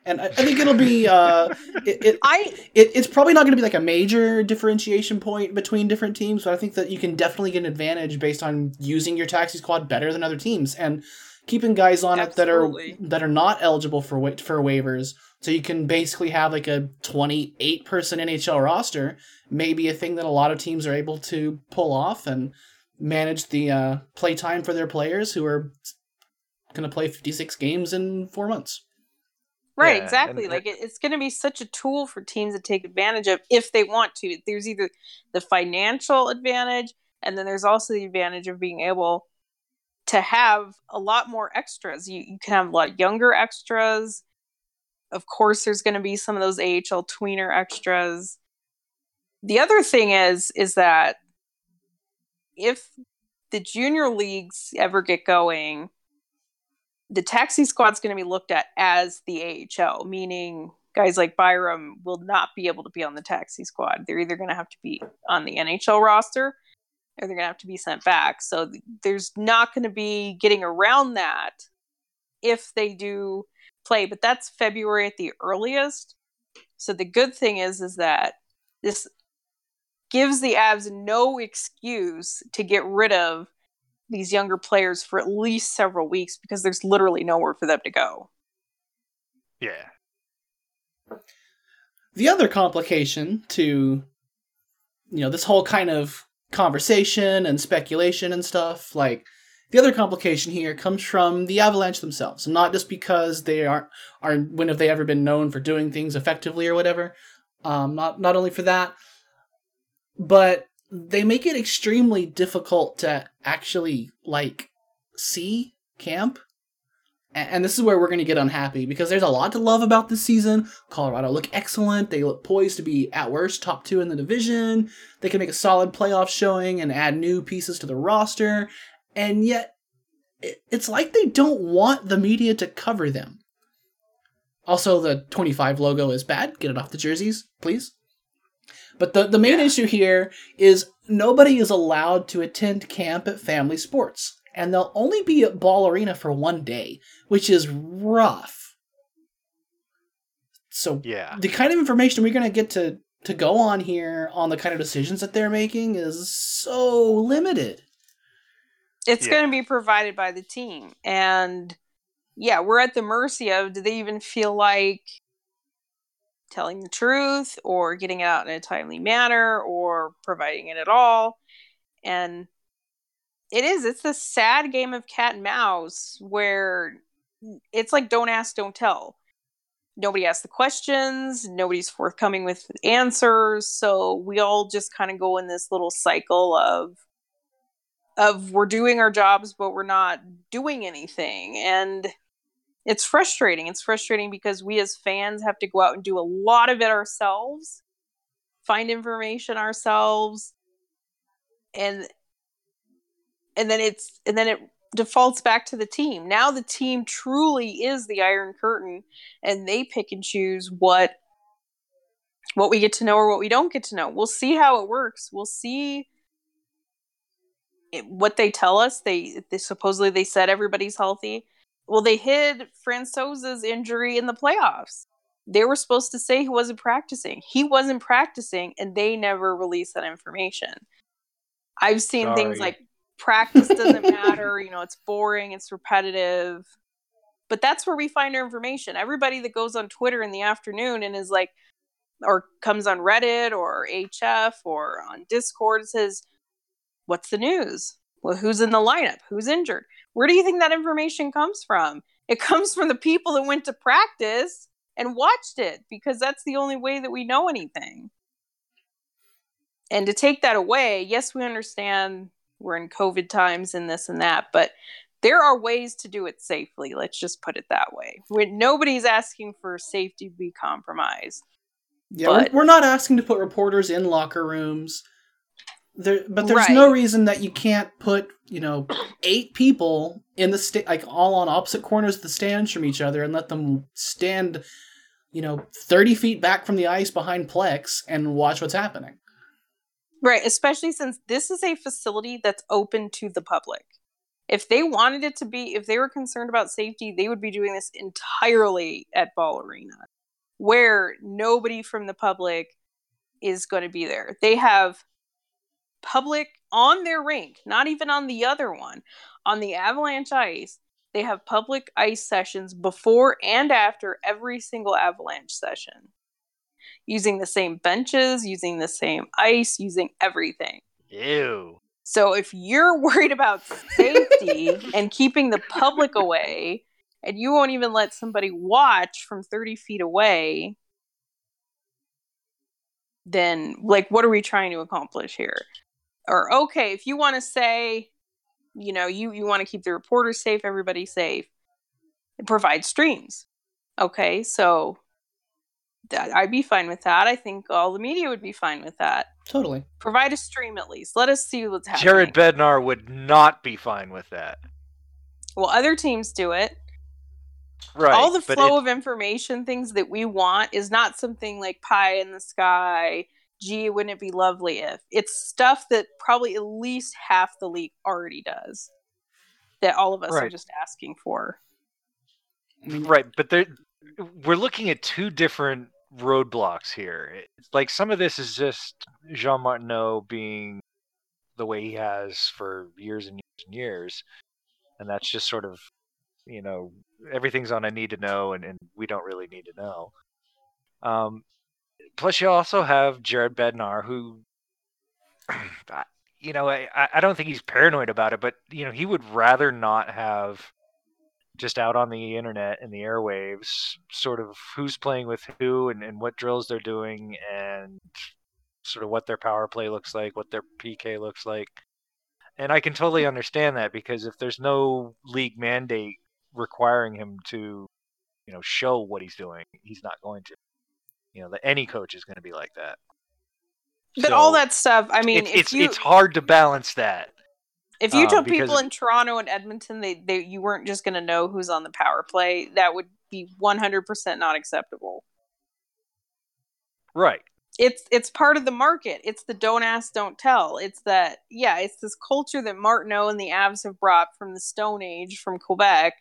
and I, I think it'll be uh, it, it, I it it's probably not going to be like a major differentiation point between different teams, but I think that you can definitely get an advantage based on using your taxi squad better than other teams and keeping guys on it that are that are not eligible for wa- for waivers. So you can basically have like a 28 person NHL roster, maybe a thing that a lot of teams are able to pull off and manage the uh, play time for their players who are going to play 56 games in four months. Right, Yeah, exactly. and- like it, it's going to be such a tool for teams to take advantage of if they want to. There's either the financial advantage, and then there's also the advantage of being able to have a lot more extras. You you can have a lot younger extras. Of course, there's going to be some of those AHL tweener extras. The other thing is is that if the junior leagues ever get going, the taxi squad's going to be looked at as the AHL, meaning guys like Byram will not be able to be on the taxi squad. They're either going to have to be on the NHL roster or they're going to have to be sent back. So th- there's not going to be getting around that if they do play, but that's February at the earliest. So the good thing is is that this gives the Avs no excuse to get rid of these younger players for at least several weeks because there's literally nowhere for them to go. Yeah, The other complication to you know this whole kind of conversation and speculation and stuff like the other complication here comes from the Avalanche themselves, not just because they aren't are when have they ever been known for doing things effectively or whatever. Um, not not only for that, but they make it extremely difficult to actually like see camp. And this is where we're going to get unhappy because there's a lot to love about this season. Colorado look excellent. They look poised to be at worst top two in the division. They can make a solid playoff showing and add new pieces to the roster. And yet, it's like they don't want the media to cover them. Also, the 25 logo is bad. Get it off the jerseys, please. But the, the main issue here is nobody is allowed to attend camp at family sports. And they'll only be at Ball Arena for one day, which is rough. So yeah. the kind of information we're going to get to to go on here on the kind of decisions that they're making is so limited. It's Yeah. going to be provided by the team. And yeah, we're at the mercy of do they even feel like telling the truth or getting it out in a timely manner or providing it at all? And it is, it's this sad game of cat and mouse where it's like don't ask, don't tell. nobody asks the questions, nobody's forthcoming with answers, so we all just kind of go in this little cycle of of we're doing our jobs but we're not doing anything and it's frustrating. It's frustrating because we as fans have to go out and do a lot of it ourselves, find information ourselves, and and then it's and then it defaults back to the team. Now the team truly is the Iron Curtain, and they pick and choose what what we get to know or what we don't get to know. We'll see how it works. We'll see it, what they tell us. They, they supposedly they said everybody's healthy. Well, they hid Francouz's injury in the playoffs. They were supposed to say he wasn't practicing. He wasn't practicing, and they never released that information. I've seen Sorry. things like practice doesn't matter, you know, it's boring, it's repetitive. But that's where we find our information. Everybody that goes on Twitter in the afternoon and is like, or comes on Reddit or HF or on Discord says, What's the news? Well, who's in the lineup? Who's injured? Where do you think that information comes from? It comes from the people that went to practice and watched it because that's the only way that we know anything. And to take that away, yes, we understand we're in COVID times and this and that, but there are ways to do it safely. Let's just put it that way. When nobody's asking for safety to be compromised. Yeah, But- we're, we're not asking to put reporters in locker rooms. There, but there's no reason that you can't put, you know, eight people in the sta- like all on opposite corners of the stands from each other and let them stand, you know, 30 feet back from the ice behind Plex and watch what's happening. Right, especially since this is a facility that's open to the public. If they wanted it to be, if they were concerned about safety, they would be doing this entirely at Ball Arena, where nobody from the public is going to be there. They have public on their rink, not even on the other one, on the Avalanche ice. They have public ice sessions before and after every single Avalanche session using the same benches, using the same ice, using everything. Ew. So if you're worried about safety and keeping the public away, and you won't even let somebody watch from 30 feet away, then like what are we trying to accomplish here? Or okay, if you want to say, you know, you you want to keep the reporters safe, everybody safe, provide streams. Okay, so that I'd be fine with that. I think all the media would be fine with that. Totally. Provide a stream at least. Let us see what's happening. Jared Bednar would not be fine with that. well, other teams do it. Right. all the flow it- of information, things that we want, is not something like pie in the sky. Gee, wouldn't it be lovely if? It's stuff that probably at least half the league already does. That all of us are just asking for. Right, but there, we're looking at two different roadblocks here. It's like some of this is just Jean Martineau being the way he has for years and years and years, and that's just sort of, you know, everything's on a need to know, and, and we don't really need to know. Um, plus, you also have Jared Bednar, who, you know, I, I don't think he's paranoid about it, but you know, he would rather not have just out on the internet and the airwaves, sort of who's playing with who and, and what drills they're doing and sort of what their power play looks like, what their PK looks like. And I can totally understand that because if there's no league mandate requiring him to, you know, show what he's doing, he's not going to. You know, that any coach is going to be like that. But all that stuff, I mean, it's it's, you it's hard to balance that. if you um, told people in Toronto and Edmonton they, they you weren't just going to know who's on the power play, that would be 100% not acceptable. Right. it's it's part of the market. It's the don't ask, don't tell. It's that yeah, it's this culture that Martineau and the Avs have brought from the Stone Age from Quebec.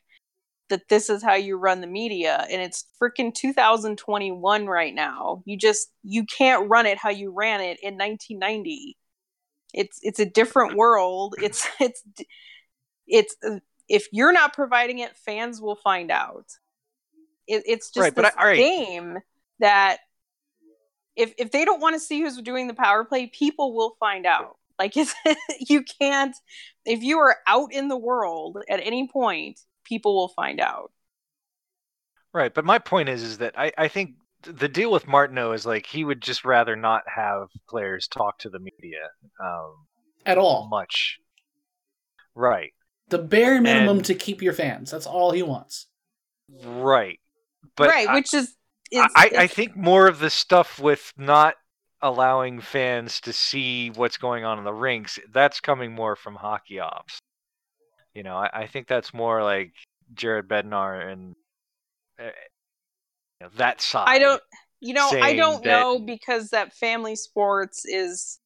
That this is how you run the media, and it's freaking 2021 right now. You just you can't run it how you ran it in 1990. It's it's a different world. It's it's it's uh, if you're not providing it, fans will find out. It, it's just Right, this I- right. game that if if they don't want to see who's doing the power play, people will find out. Like it's you can't if you are out in the world at any point, people will find out. Right, but my point is, is that I, I think the deal with Martineau is like he would just rather not have players talk to the media um, At all. much. Right, The bare minimum And- to keep your fans. That's all he wants. right, but right, I, which is, is I, I think more of the stuff with not allowing fans to see what's going on in the rinks that's coming more from hockey ops. You know, I, I think that's more like Jared Bednar and uh, you know, that side. I don't, you know, I don't that- know because that family sports is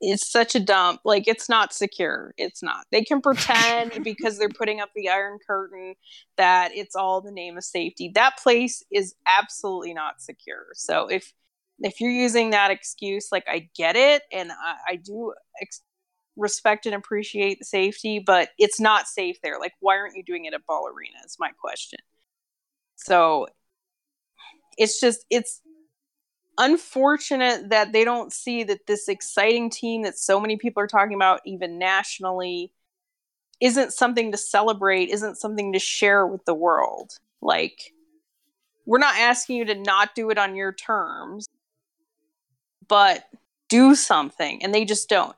is such a dump. Like it's not secure. It's not. They can pretend because they're putting up the iron curtain that it's all the name of safety. That place is absolutely not secure. So if if you're using that excuse, like I get it, and I, I do ex- respect and appreciate the safety, but it's not safe there. Like, why aren't you doing it at Ball Arena? Is my question. So it's just it's unfortunate that they don't see that this exciting team that so many people are talking about even nationally isn't something to celebrate isn't something to share with the world like we're not asking you to not do it on your terms but do something and they just don't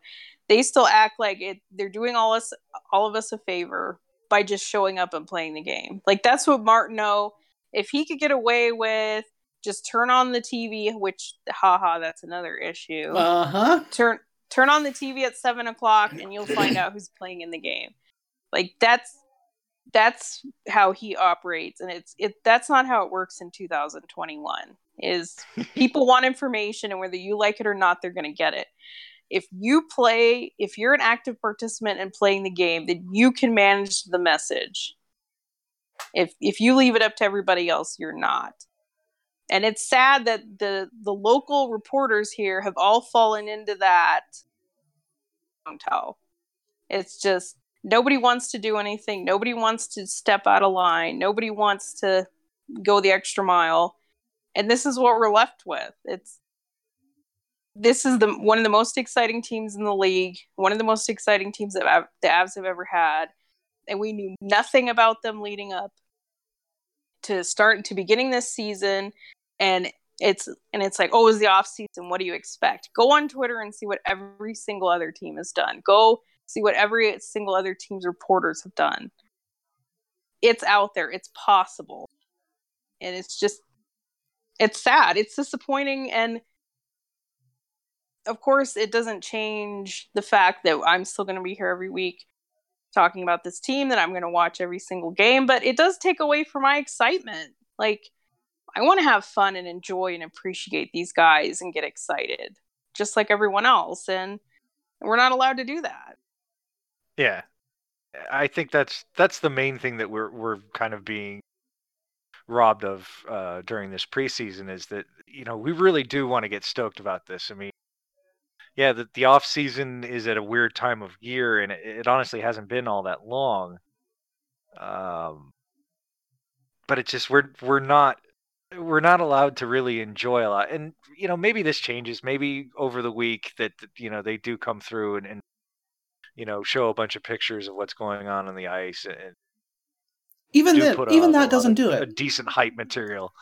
they still act like it they're doing all us all of us a favor by just showing up and playing the game like that's what martineau if he could get away with just turn on the TV, which haha, that's another issue. Uh huh. turn turn on the TV at seven o'clock and you'll find out who's playing in the game. Like that's that's how he operates, and it's it that's not how it works in 2021. Is people want information, and whether you like it or not, they're going to get it. If you play, if you're an active participant in playing the game, then you can manage the message. If if you leave it up to everybody else, you're not. And it's sad that the the local reporters here have all fallen into that don't tell it's just nobody wants to do anything. Nobody wants to step out of line. Nobody wants to go the extra mile. And this is what we're left with. It's this is the one of the most exciting teams in the league one of the most exciting teams that the avs have ever had and we knew nothing about them leading up to start to beginning this season. And it's and it's like oh it was the off season what do you expect? Go on twitter and see what every single other team has done. Go see what every single other team's reporters have done. It's out there. It's possible. And it's just it's sad. It's disappointing. And of course it doesn't change the fact that i'm still going to be here every week talking about this team that i'm going to watch every single game but it does take away from my excitement like I want to have fun and enjoy and appreciate these guys and get excited, just like everyone else. And we're not allowed to do that. Yeah, I think that's that's the main thing that we're we're kind of being robbed of uh, during this preseason is that you know we really do want to get stoked about this. I mean, yeah, the the off season is at a weird time of year, and it, it honestly hasn't been all that long. Um, but it's just we're we're not we're not allowed to really enjoy a lot and you know maybe this changes maybe over the week that you know they do come through and, and you know show a bunch of pictures of what's going on on the ice and Even put even that doesn't do a decent hype material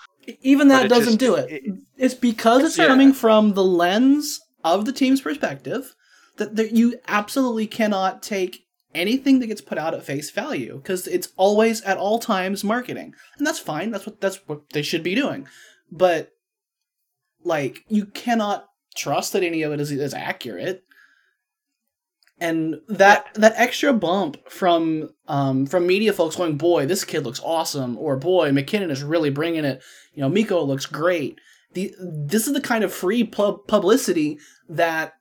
Even that doesn't just- do it. it- It's because it's Yeah. coming from the lens of the team's perspective that, that you absolutely cannot take anything that gets put out at face value because it's always at all times marketing, and that's fine. That's what that's what they should be doing. But like, you cannot trust that any of it is is accurate. And that that extra bump from um, from media folks going, boy, this kid looks awesome, or boy, MacKinnon is really bringing it. You know, Mikko looks great. The this is the kind of free pub- publicity that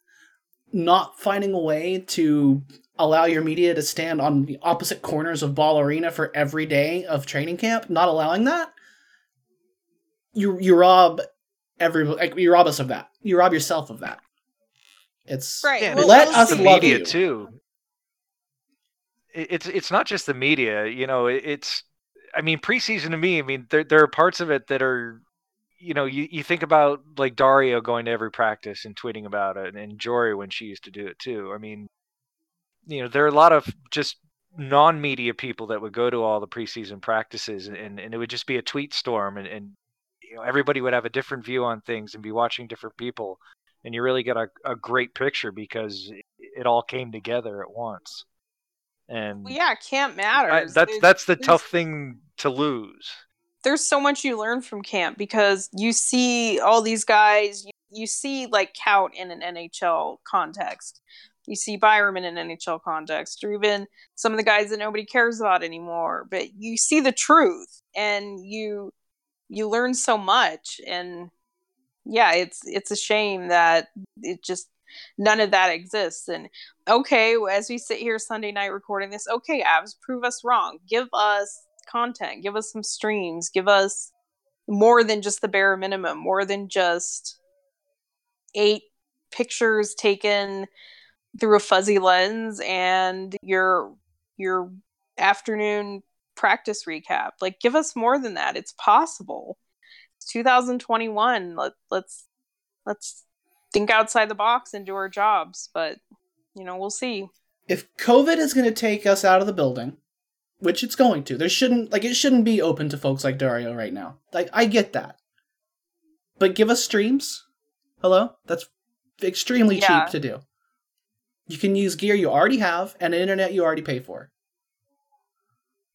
not finding a way to allow your media to stand on the opposite corners of ball arena for every day of training camp, not allowing that, you you rob every like, you rob us of that. You rob yourself of that. It's Right. Yeah, and well, it's let not we'll us the love media you. too. It's it's not just the media, you know. It's I mean preseason to me. I mean there there are parts of it that are, you know, you, you think about like Dario going to every practice and tweeting about it, and Jory when she used to do it too. I mean, you know, there are a lot of just non-media people that would go to all the preseason practices and, and it would just be a tweet storm and, and you know everybody would have a different view on things and be watching different people and you really get a, a great picture because it all came together at once. And well, yeah camp matters I, that's there's, that's the tough thing to lose there's so much you learn from camp because you see all these guys you, you see like Kaut in an nhl context you see Byram in an NHL context, or even some of the guys that nobody cares about anymore. But you see the truth, and you you learn so much. And yeah, it's it's a shame that it just none of that exists. And okay, as we sit here Sunday night recording this, okay, Avs, prove us wrong. Give us content. Give us some streams. Give us more than just the bare minimum. More than just eight pictures taken through a fuzzy lens and your your afternoon practice recap. Like give us more than that. It's possible. It's 2021. Let let's let's think outside the box and do our jobs, but you know, we'll see. If COVID is going to take us out of the building, which it's going to. There shouldn't like it shouldn't be open to folks like Dario right now. Like I get that. But give us streams. Hello? That's extremely Yeah. cheap to do. You can use gear you already have and an internet you already pay for.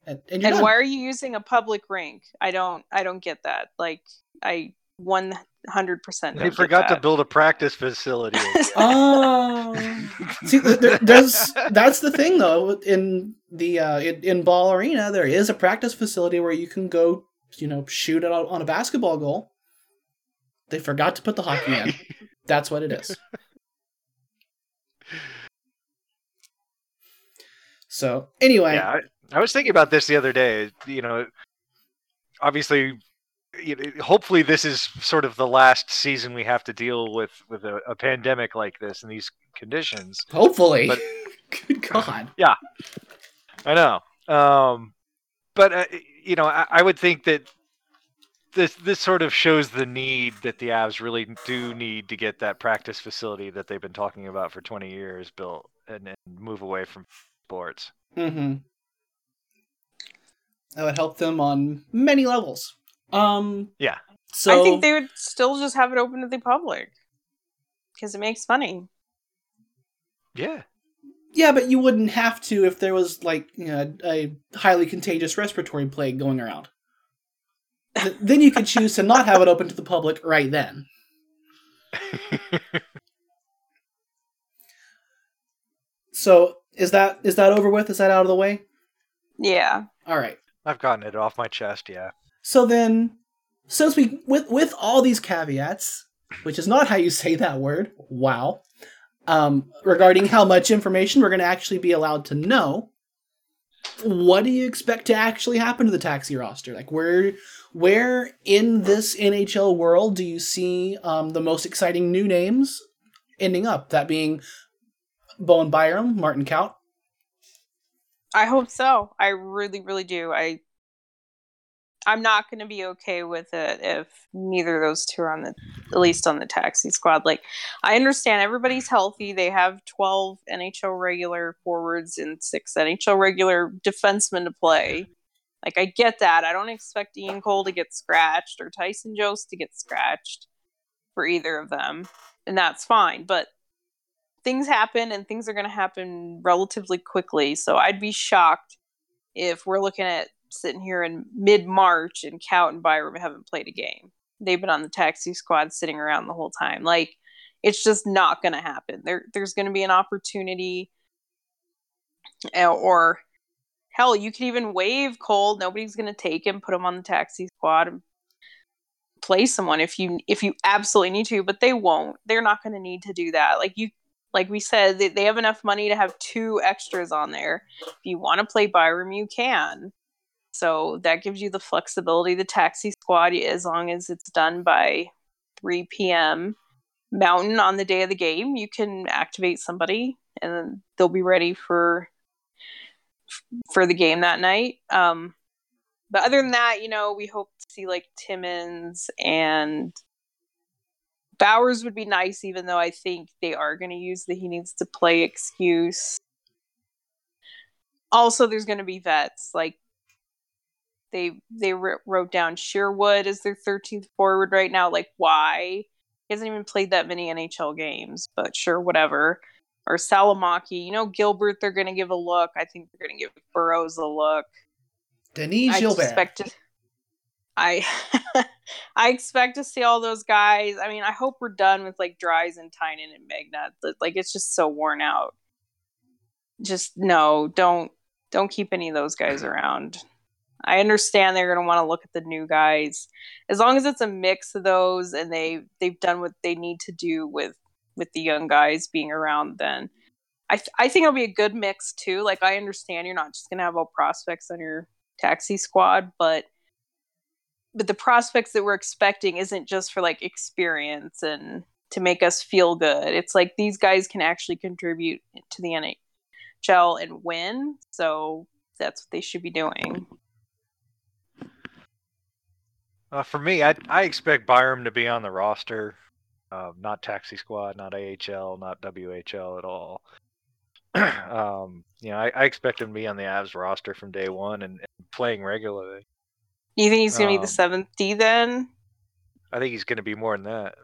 And, and, And why are you using a public rink? I don't I don't get that. Like I 100% they get forgot to build a practice facility. Oh, see, there, there- there's that's the thing though. In the uh, in, in Ball Arena, there is a practice facility where you can go, you know, shoot it on a basketball goal. They forgot to put the hockey in. That's what it is. So anyway, yeah, I, I was thinking about this the other day. You know, obviously, you know, hopefully this is sort of the last season we have to deal with with a, a pandemic like this and these conditions. hopefully. But- Good God. Yeah, I know, um, but uh, you know, I, I would think that this this sort of shows the need that the Avs really do need to get that practice facility that they've been talking about for 20 years built and, and move away from sports. Mm-hmm. That would help them on many levels. Um. Yeah. So I think they would still just have it open to the public because it makes money. Yeah. Yeah, but you wouldn't have to if there was like you know, a highly contagious respiratory plague going around. Th- then you could choose to not have it open to the public right then. So is that is that over with? Is that out of the way? Yeah. All right. I've gotten it off my chest. Yeah. So then, since we with with all these caveats, which is not how you say that word, wow, um, regarding how much information we're going to actually be allowed to know, what do you expect to actually happen to the taxi roster? Like where where in this NHL world do you see um, the most exciting new names ending up? That being Bowen Byram, Martin Kaut. I hope so. I really, really do. I I'm not going to be okay with it if neither of those two are on the at least on the taxi squad. Like I understand everybody's healthy. They have 12 NHL regular forwards and 6 NHL regular defensemen to play. Like I get that. I don't expect Ian Cole to get scratched or Tyson Jost to get scratched for either of them. And that's fine, but things happen and things are going to happen relatively quickly. So I'd be shocked if we're looking at sitting here in mid March and Kaut and Byram haven't played a game. They've been on the taxi squad sitting around the whole time. Like it's just not going to happen. There, there's going to be an opportunity, uh, or hell, you could even waive Cole. Nobody's going to take him. Put him on the taxi squad and play someone if you if you absolutely need to. But they won't. They're not going to need to do that. Like you like we said, they, they have enough money to have two extras on there. If you want to play Byram, you can. So that gives you the flexibility. The taxi squad, as long as it's done by 3 p.m. Mountain on the day of the game, you can activate somebody and they'll be ready for for the game that night. Um, but other than that, you know, we hope to see like Timmins and Bowers would be nice, even though I think they are going to use the he needs to play excuse. also there's going to be vets like they they wrote down Sherwood as their 13th forward right now. Like why? He hasn't even played that many NHL games, but sure, whatever. Or Salomaki, you know Gilbert. They're going to give a look. I think they're going to give Burrows a look. Dennis Gilbert. I expect to, I I expect to see all those guys. I mean, I hope we're done with like Dries and Tynan and Magnet. Like it's just so worn out. Just no, don't don't keep any of those guys around. I understand they're going to want to look at the new guys. As long as it's a mix of those and they they've done what they need to do with with the young guys being around then I th- I think it'll be a good mix too. Like I understand you're not just going to have all prospects on your taxi squad, but but the prospects that we're expecting isn't just for like experience and to make us feel good. It's like these guys can actually contribute to the NHL and win. So that's what they should be doing. Uh, for me, I I expect Byram to be on the roster, uh, not taxi squad, not AHL, not WHL at all. um, you know, I, I, expect him to be on the Avs roster from day one and, and playing regularly. You think he's gonna um, be the um, seventh D then? I think he's gonna be more than that.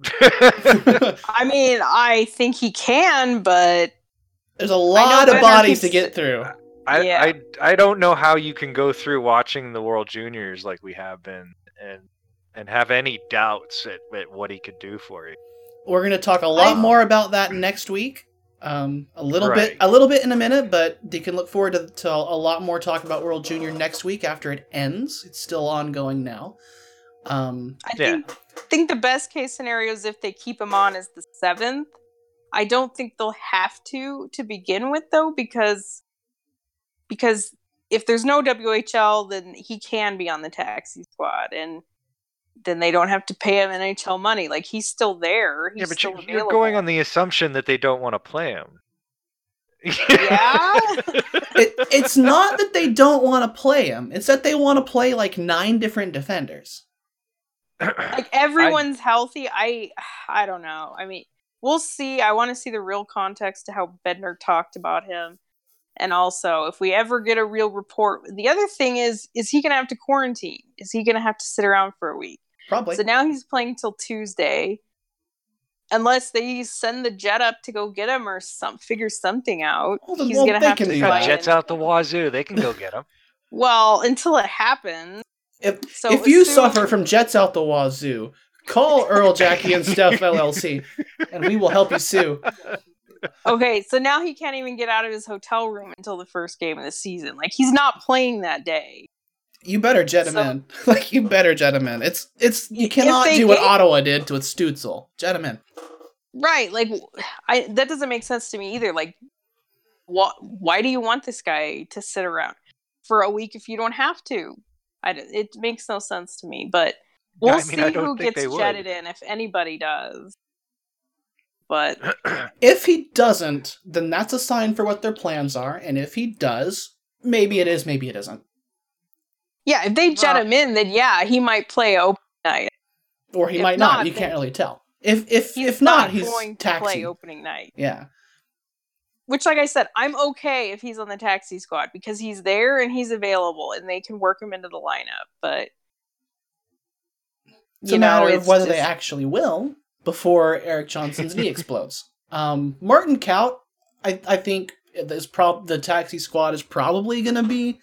I mean, I think he can, but there's a lot of bodies to get through. I, yeah. I I don't know how you can go through watching the World Juniors like we have been and and have any doubts at, at what he could do for you. We're going to talk a lot more about that next week. Um, a little right. bit, a little bit in a minute, but you can look forward to, to a lot more talk about World Junior next week after it ends. It's still ongoing now. Um, I yeah. think think the best case scenario is if they keep him on as the seventh. I don't think they'll have to to begin with though, because because if there's no WHL, then he can be on the taxi squad, and then they don't have to pay him NHL money. Like he's still there. He's yeah, but you're, you're going on the assumption that they don't want to play him. yeah. it, it's not that they don't want to play him. It's that they want to play like nine different defenders. like everyone's I, healthy. I I don't know. I mean, we'll see. I want to see the real context to how Bednar talked about him. And also, if we ever get a real report, the other thing is, is he going to have to quarantine? Is he going to have to sit around for a week? Probably. So now he's playing till Tuesday, unless they send the jet up to go get him or some figure something out. Well, he's well, gonna have to cut jets out the wazoo. They can go get him. well, until it happens. If so if you suffer from jets out the wazoo, call Earl Jackie and Steph LLC, and we will help you sue. okay, so now he can't even get out of his hotel room until the first game of the season. Like he's not playing that day. You better jet him so, in. Like you better jet him in. It's it's you cannot do what Ottawa did to its Stützle. Jet him in. Right. Like I that doesn't make sense to me either. Like what why do you want this guy to sit around for a week if you don't have to? I, it makes no sense to me, but we'll I mean, see who gets jetted in if anybody does. But if he doesn't, then that's a sign for what their plans are, and if he does, maybe it is, maybe it isn't. Yeah, if they jet well, him in, then yeah, he might play open night. Or he if might not. not. You can't really tell. If if if not, not he's going taxi. to play opening night. Yeah. Which, like I said, I'm okay if he's on the taxi squad because he's there and he's available, and they can work him into the lineup. But it's a matter of whether just... they actually will before Erik Johnson's knee explodes. Um, Martin Kaut, I I think prob the taxi squad is probably going to be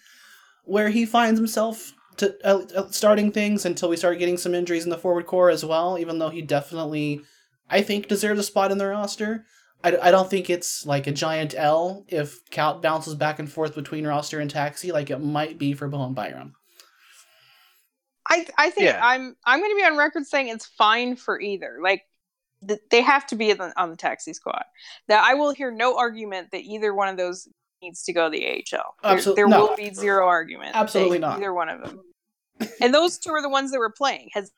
where he finds himself to uh, starting things until we start getting some injuries in the forward core as well. Even though he definitely, I think, deserves a spot in the roster. I, I don't think it's like a giant L if Kaut bounces back and forth between roster and taxi like it might be for Bowen Byram. I I think yeah. I'm I'm going to be on record saying it's fine for either. Like th- they have to be on the, on the taxi squad. That I will hear no argument that either one of those needs to go to the AHL. Absolutely, there, there no. will be zero argument. Absolutely not. Either one of them. and those two are the ones that were playing. Has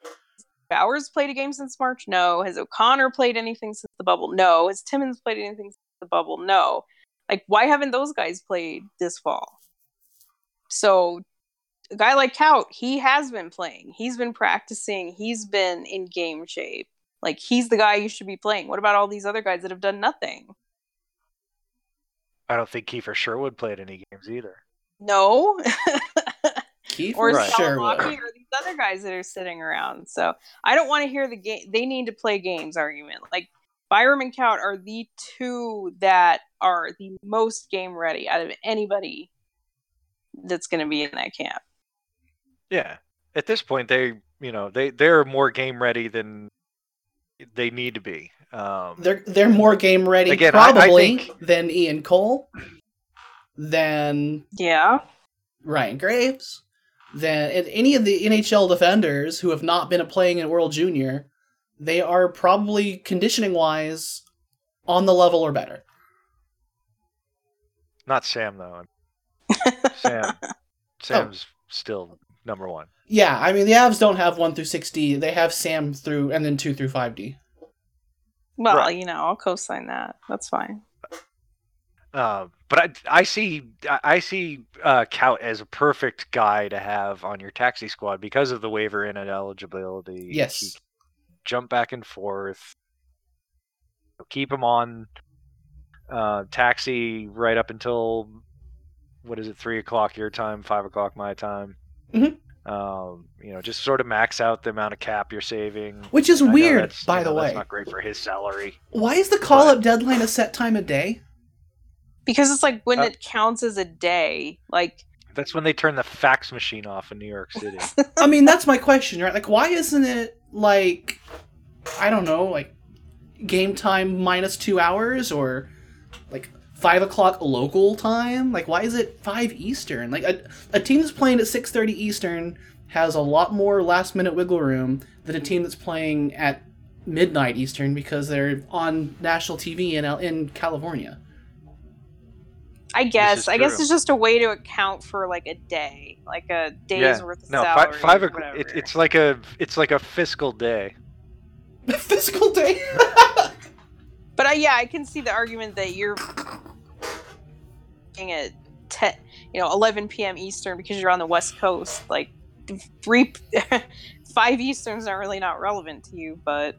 Bowers played a game since March? No. Has O'Connor played anything since the bubble? No. Has Timmins played anything since the bubble? No. Like, why haven't those guys played this fall? So, a guy like Kaut, he has been playing. He's been practicing. He's been in game shape. Like, he's the guy you should be playing. What about all these other guys that have done nothing? I don't think Kiefer Sherwood played any games either. No. Keith or Right. Sherwood. Salomaki or these other guys that are sitting around. So I don't want to hear the game. They need to play games argument. Like Byram and Kaut are the two that are the most game ready out of anybody that's going to be in that camp. Yeah. At this point, they you know they they're more game ready than they need to be. Um, They're they're more game ready Again, I- I probably think- than Ian Cole, than Yeah. Ryan Graves, than and any of the NHL defenders who have not been playing in World Junior. They are probably conditioning wise on the level or better. not Sam though. Sam, Sam's still number one. Yeah, I mean the Avs don't have one through sixty. They have Sam through and then two through five D. Well, Right. you know, I'll co-sign that. That's fine. Uh, but I, I see I I see uh, Kaut as a perfect guy to have on your taxi squad because of the waiver in eligibility. Yes. He jump back and forth. Keep him on uh, taxi right up until what is it, three o'clock your time, five o'clock my time. Mhm. Um, you know, just sort of max out the amount of cap you're saving. Which is I weird, by you the way. That's not great for his salary. Why is the call up deadline a set time of day? Because it's like when Uh, it counts as a day. Like That's when they turn the fax machine off in New York City. I mean, that's my question, right? Like, why isn't it like, I don't know, like game time minus two hours or like five o'clock local time? Like, why is it five Eastern? Like, a, a team that's playing at six thirty Eastern has a lot more last minute wiggle room than a team that's playing at midnight Eastern because they're on national TV in in California. I guess I guess it's just a way to account for like a day, like a day's yeah. worth of no, salary. five, five o'clock. whatever. It, it's like a it's like a fiscal day. Fiscal day. But I, yeah, I can see the argument that you're looking at 10, you know, 11 p.m. Eastern because you're on the West Coast. Like three, five Easterns are really not relevant to you, but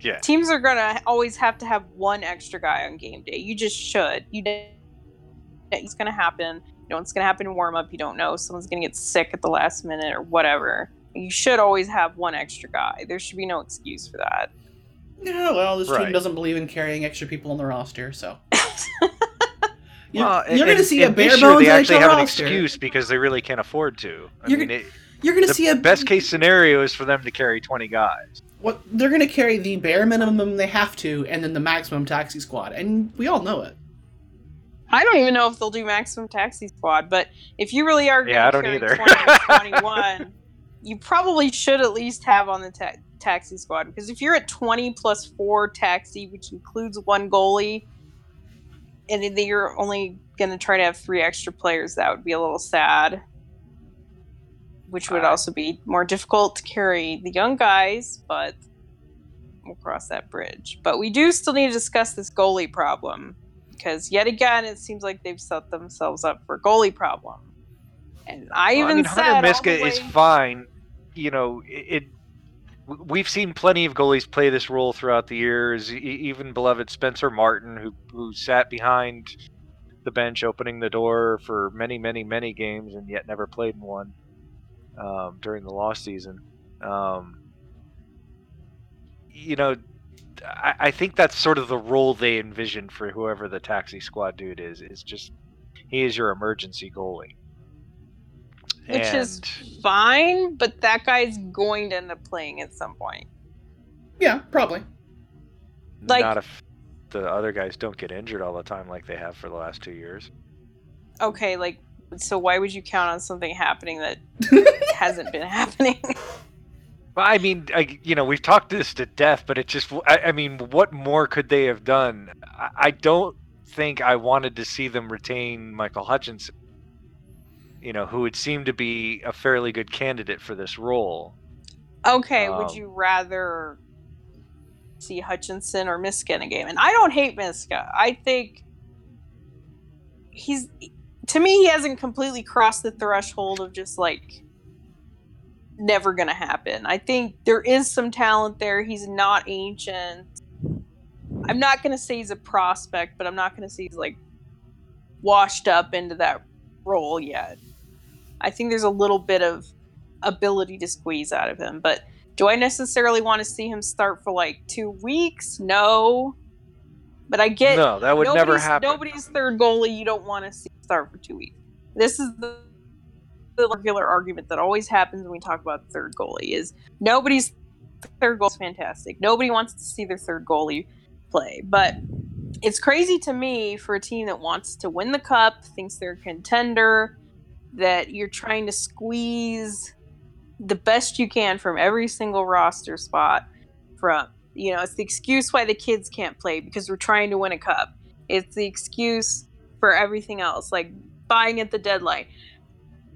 Yeah. teams are gonna always have to have one extra guy on game day. You just should. You know, it's gonna happen. You know, it's gonna happen in warm up. You don't know. Someone's gonna get sick at the last minute or whatever. You should always have one extra guy. There should be no excuse for that. Yeah, well, this team doesn't believe in carrying extra people on the roster, so. You're, Well, you're going to and- see a and bare this year bones They actually NHL have an excuse because they really can't afford to. I You're mean, it, You're going to see a best case scenario is for them to carry twenty guys. What they're going to carry the bare minimum they have to, and then the maximum taxi squad, and we all know it. I don't even know if they'll do maximum taxi squad, but if you really are going Yeah, I to don't carry either. 20 or 21, you probably should at least have on the ta- taxi squad because if you're at 20 plus 4 taxi, which includes one goalie, and then you're only going to try to have three extra players, that would be a little sad. Which would Uh, also be more difficult to carry the young guys, but we'll cross that bridge. But we do still need to discuss this goalie problem because yet again, it seems like they've set themselves up for goalie problem. And I Well, even I mean, said Hunter Miska is fine. You know, it, it. We've seen plenty of goalies play this role throughout the years. Even beloved Spencer Martin, who who sat behind the bench, opening the door for many, many, many games, and yet never played in one um, during the lost season. Um, you know, I, I think that's sort of the role they envision for whoever the taxi squad dude is. Is just he is your emergency goalie. Which is fine, but that guy's going to end up playing at some point. Yeah, probably. Like- not if the other guys don't get injured all the time like they have for the last two years. Okay, like, so why would you count on something happening that hasn't been happening? Well, I mean, I, you know, we've talked this to death, but it just, I, I mean, what more could they have done? I, I don't think I wanted to see them retain Michael Hutchinson, you know, who would seem to be a fairly good candidate for this role. Okay, would Um, you rather see Hutchinson or Miska in a game? And I don't hate Miska. I think he's to me he hasn't completely crossed the threshold of just like never gonna happen. I think there is some talent there. He's not ancient. I'm not gonna say he's a prospect, but I'm not gonna say he's like washed up into that role yet. I think there's a little bit of ability to squeeze out of him, but do I necessarily want to see him start for like two weeks? No. But I get no, that would never nobody's- happen. Nobody's third goalie you don't want to see start for two weeks. This is the, the regular argument that always happens when we talk about third goalie is nobody's third goal is fantastic. Nobody wants to see their third goalie play. But it's crazy to me for a team that wants to win the cup, thinks they're a contender, that you're trying to squeeze the best you can from every single roster spot from you know, it's the excuse why the kids can't play because we're trying to win a cup. It's the excuse for everything else, like buying at the deadline.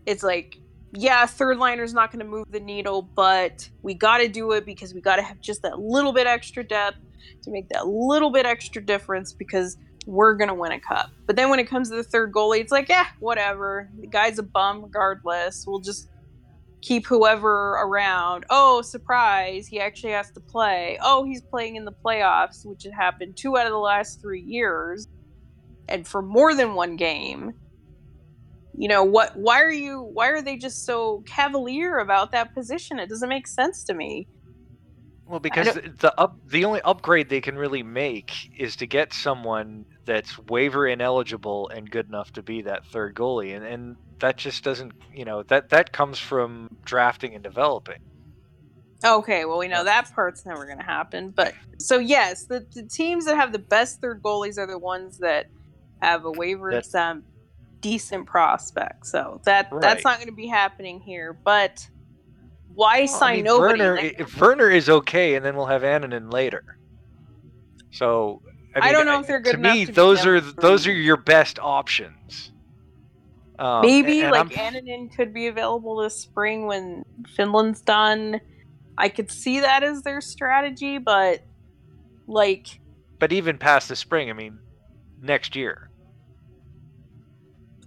It's like, yeah, third liner's not going to move the needle, but we got to do it because we got to have just that little bit extra depth to make that little bit extra difference because we're going to win a cup. But then when it comes to the third goalie, it's like, yeah, whatever. The guy's a bum regardless. We'll just keep whoever around. Oh, surprise, he actually has to play. Oh, he's playing in the playoffs, which had happened two out of the last three years, and for more than one game. You know what? Why are you? Why are they just so cavalier about that position? It doesn't make sense to me. Well, because the up the only upgrade they can really make is to get someone that's waiver ineligible and good enough to be that third goalie, and and that just doesn't you know that that comes from drafting and developing. Okay, well we know that part's never going to happen. But so yes, the, the teams that have the best third goalies are the ones that have a waiver That- exempt, decent prospect. So that Right. that's not going to be happening here. But why Well, sign I mean, nobody? Werner, Like, Werner is okay, and then we'll have Annunen later. So I, I don't know if they're good to enough me, to be those are number those are your best options. Um, Maybe and like I'm- Annunen could be available this spring when Finland's done. I could see that as their strategy, but like but even past the spring, I mean, next year.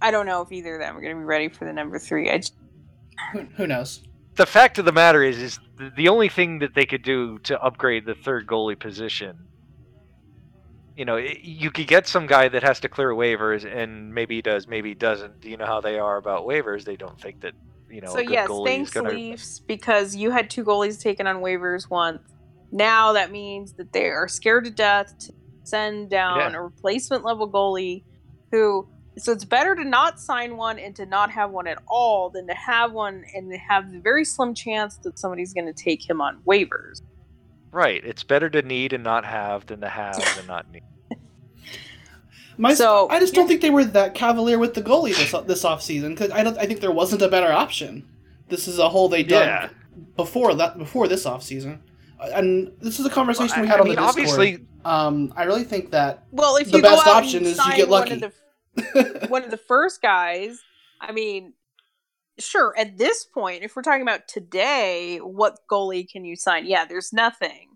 I don't know if either of them are going to be ready for the number three. I just, Who, who knows? The fact of the matter is, is the, only thing that they could do to upgrade the third goalie position. You know, you could get some guy that has to clear waivers, and maybe he does, maybe he doesn't. You know how they are about waivers; they don't think that you know so a good yes, goalie thanks is gonna. Leafs because you had two goalies taken on waivers once. Now that means that they are scared to death to send down Yeah. a replacement level goalie who so it's better to not sign one and to not have one at all than to have one and have the very slim chance that somebody's going to take him on waivers. Right, it's better to need and not have than to have and not need. My, So- I just don't think they were that cavalier with the goalie this this offseason because I don't. I think there wasn't a better option. This is a hole they dug Yeah. before that before this offseason. and this is a conversation we I- had I on mean, the Discord. obviously, um, I really think that Well, if The you best option is you sign get one lucky. of the one of the first guys, I mean, sure, at this point, if we're talking about today, what goalie can you sign? Yeah, there's nothing.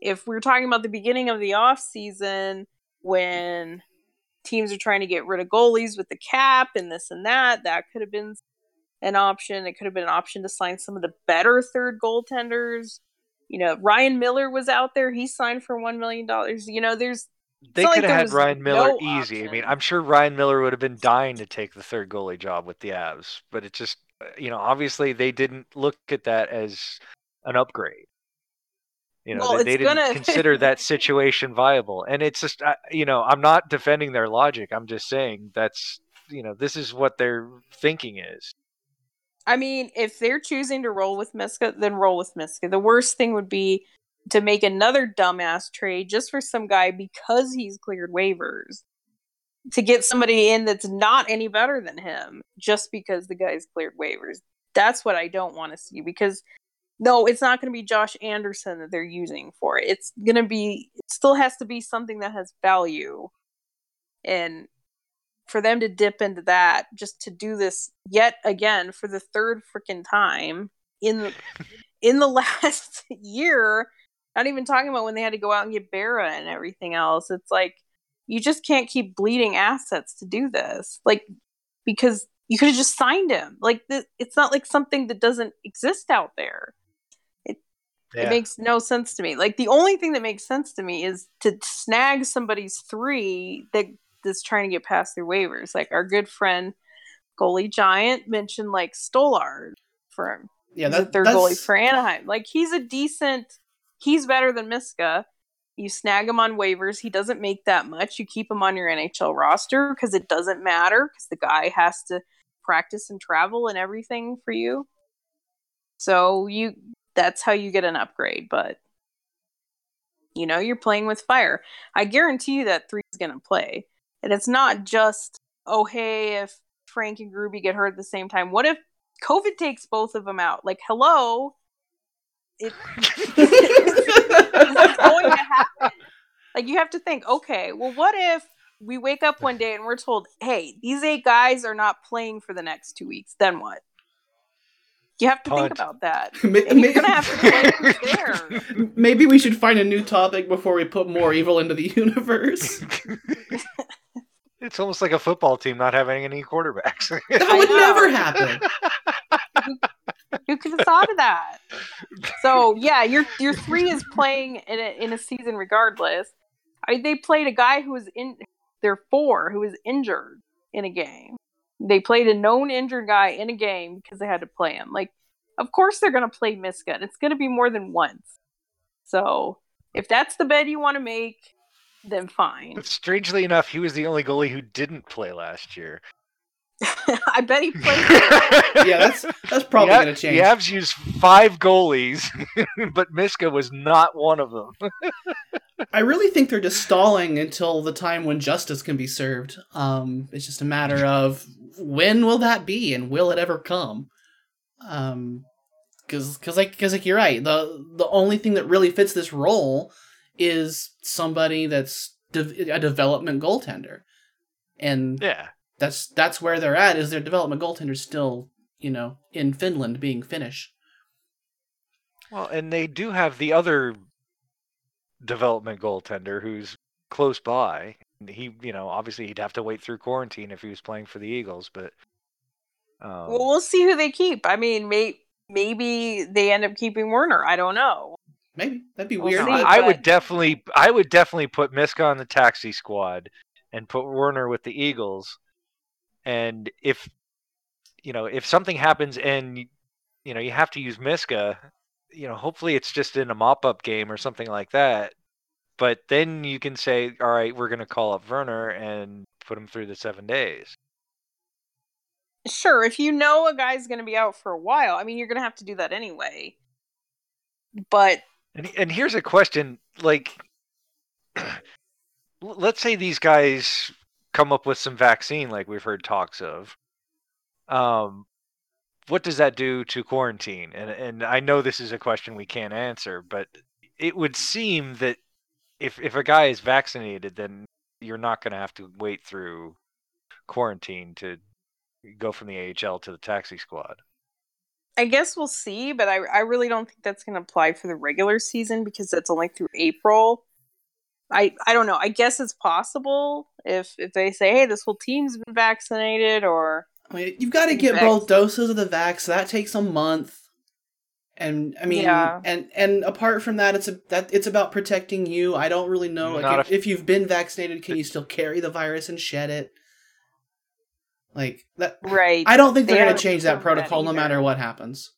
If we're talking about the beginning of the off season when teams are trying to get rid of goalies with the cap and this and that, that could have been an option. It could have been an option to sign some of the better third goaltenders. You know, Ryan Miller was out there. He signed for one million dollars. You know, there's they not like could have had Ryan Miller no easy. I mean. I'm sure Ryan Miller would have been dying to take the third goalie job with the Avs, but it just, uh, you know, obviously they didn't look at that as an upgrade. You know, Well, they, they didn't gonna- consider that situation viable, and it's just, uh, you know, I'm not defending their logic. I'm just saying that's, you know, this is what their thinking is. I mean, if they're choosing to roll with Miska, then roll with Miska. The worst thing would be to make another dumbass trade just for some guy because he's cleared waivers. To get somebody in that's not any better than him just because the guy's cleared waivers. That's what I don't want to see because no, it's not going to be Josh Anderson that they're using for it. It's going to be it still has to be something that has value. And for them to dip into that just to do this yet again for the third freaking time in the, in the last year not even talking about when they had to go out and get Barra and everything else it's like you just can't keep bleeding assets to do this like because you could have just signed him like th- it's not like something that doesn't exist out there it it makes no sense to me. Like the only thing that makes sense to me is to snag somebody's three that that's trying to get past their waivers. Like our good friend goalie giant mentioned like Stolarz for Yeah, he's a that, third that's, goalie for Anaheim. Like he's a decent. He's better than Miska. You snag him on waivers. He doesn't make that much. You keep him on your NHL roster because it doesn't matter because the guy has to practice and travel and everything for you. So you that's how you get an upgrade, but you know, you're playing with fire. I guarantee you that three's gonna play. And it's not just, oh hey, if Frank and Gruby get hurt at the same time. What if COVID takes both of them out? Like, hello? It, going to happen. Like you have to think, okay, well what if we wake up one day and we're told, hey, these eight guys are not playing for the next two weeks, then what? You have to think about that. Ma- And you're gonna have to play there. Maybe we should find a new topic before we put more evil into the universe. It's almost like a football team not having any quarterbacks. That would know. never happen. Who could have thought of that? So yeah, your your three is playing in a in a season regardless. I, they played a guy who was in their four who was injured in a game. They played a known injured guy in a game because they had to play him. Like, of course they're gonna play Miska. and It's gonna be more than once. So if that's the bet you want to make, then fine. Strangely enough, he was the only goalie who didn't play last year. I bet he played. Yeah, that's that's probably the, gonna change. The Avs used five goalies, but Miska was not one of them. I really think they're just stalling until the time when justice can be served. Um, it's just a matter of when will that be and will it ever come? Um, because because like because like you're right. The the only thing that really fits this role is somebody that's de- a development goaltender, and Yeah. That's that's where they're at. Is their development goaltender still you know in Finland being Finnish? Well, and they do have the other development goaltender who's close by. He, you know, obviously he'd have to wait through quarantine if he was playing for the Eagles, but um, Well, we'll see who they keep. I mean, may- maybe they end up keeping Werner. I don't know. Maybe that'd be We'll weird. see. but- I would definitely, I would definitely put Miska on the taxi squad and put Werner with the Eagles. And if you know, if something happens and you know you have to use Miska, you know, hopefully it's just in a mop-up game or something like that. But then you can say, all right, we're going to call up Werner and put him through the seven days. Sure, if you know a guy's going to be out for a while, I mean, you're going to have to do that anyway. But And and here's a question: like, let's say these guys come up with some vaccine, like we've heard talks of. Um, what does that do to quarantine? And and I know this is a question we can't answer, but it would seem that if if a guy is vaccinated, then you're not going to have to wait through quarantine to go from the AHL to the taxi squad. I guess we'll see. But I, I really don't think that's going to apply for the regular season because that's only through April. I, I don't know. I guess it's possible if if they say, hey, this whole team's been vaccinated, or I mean, you've got to get Vax. both doses of the vax. So that takes a month. And I mean, Yeah. and and apart from that, it's a that it's about protecting you. I don't really know, like if, if- if you've been vaccinated, can you still carry the virus and shed it? Like that, right. I don't think They they're going to change that confirmed that protocol no matter what happens.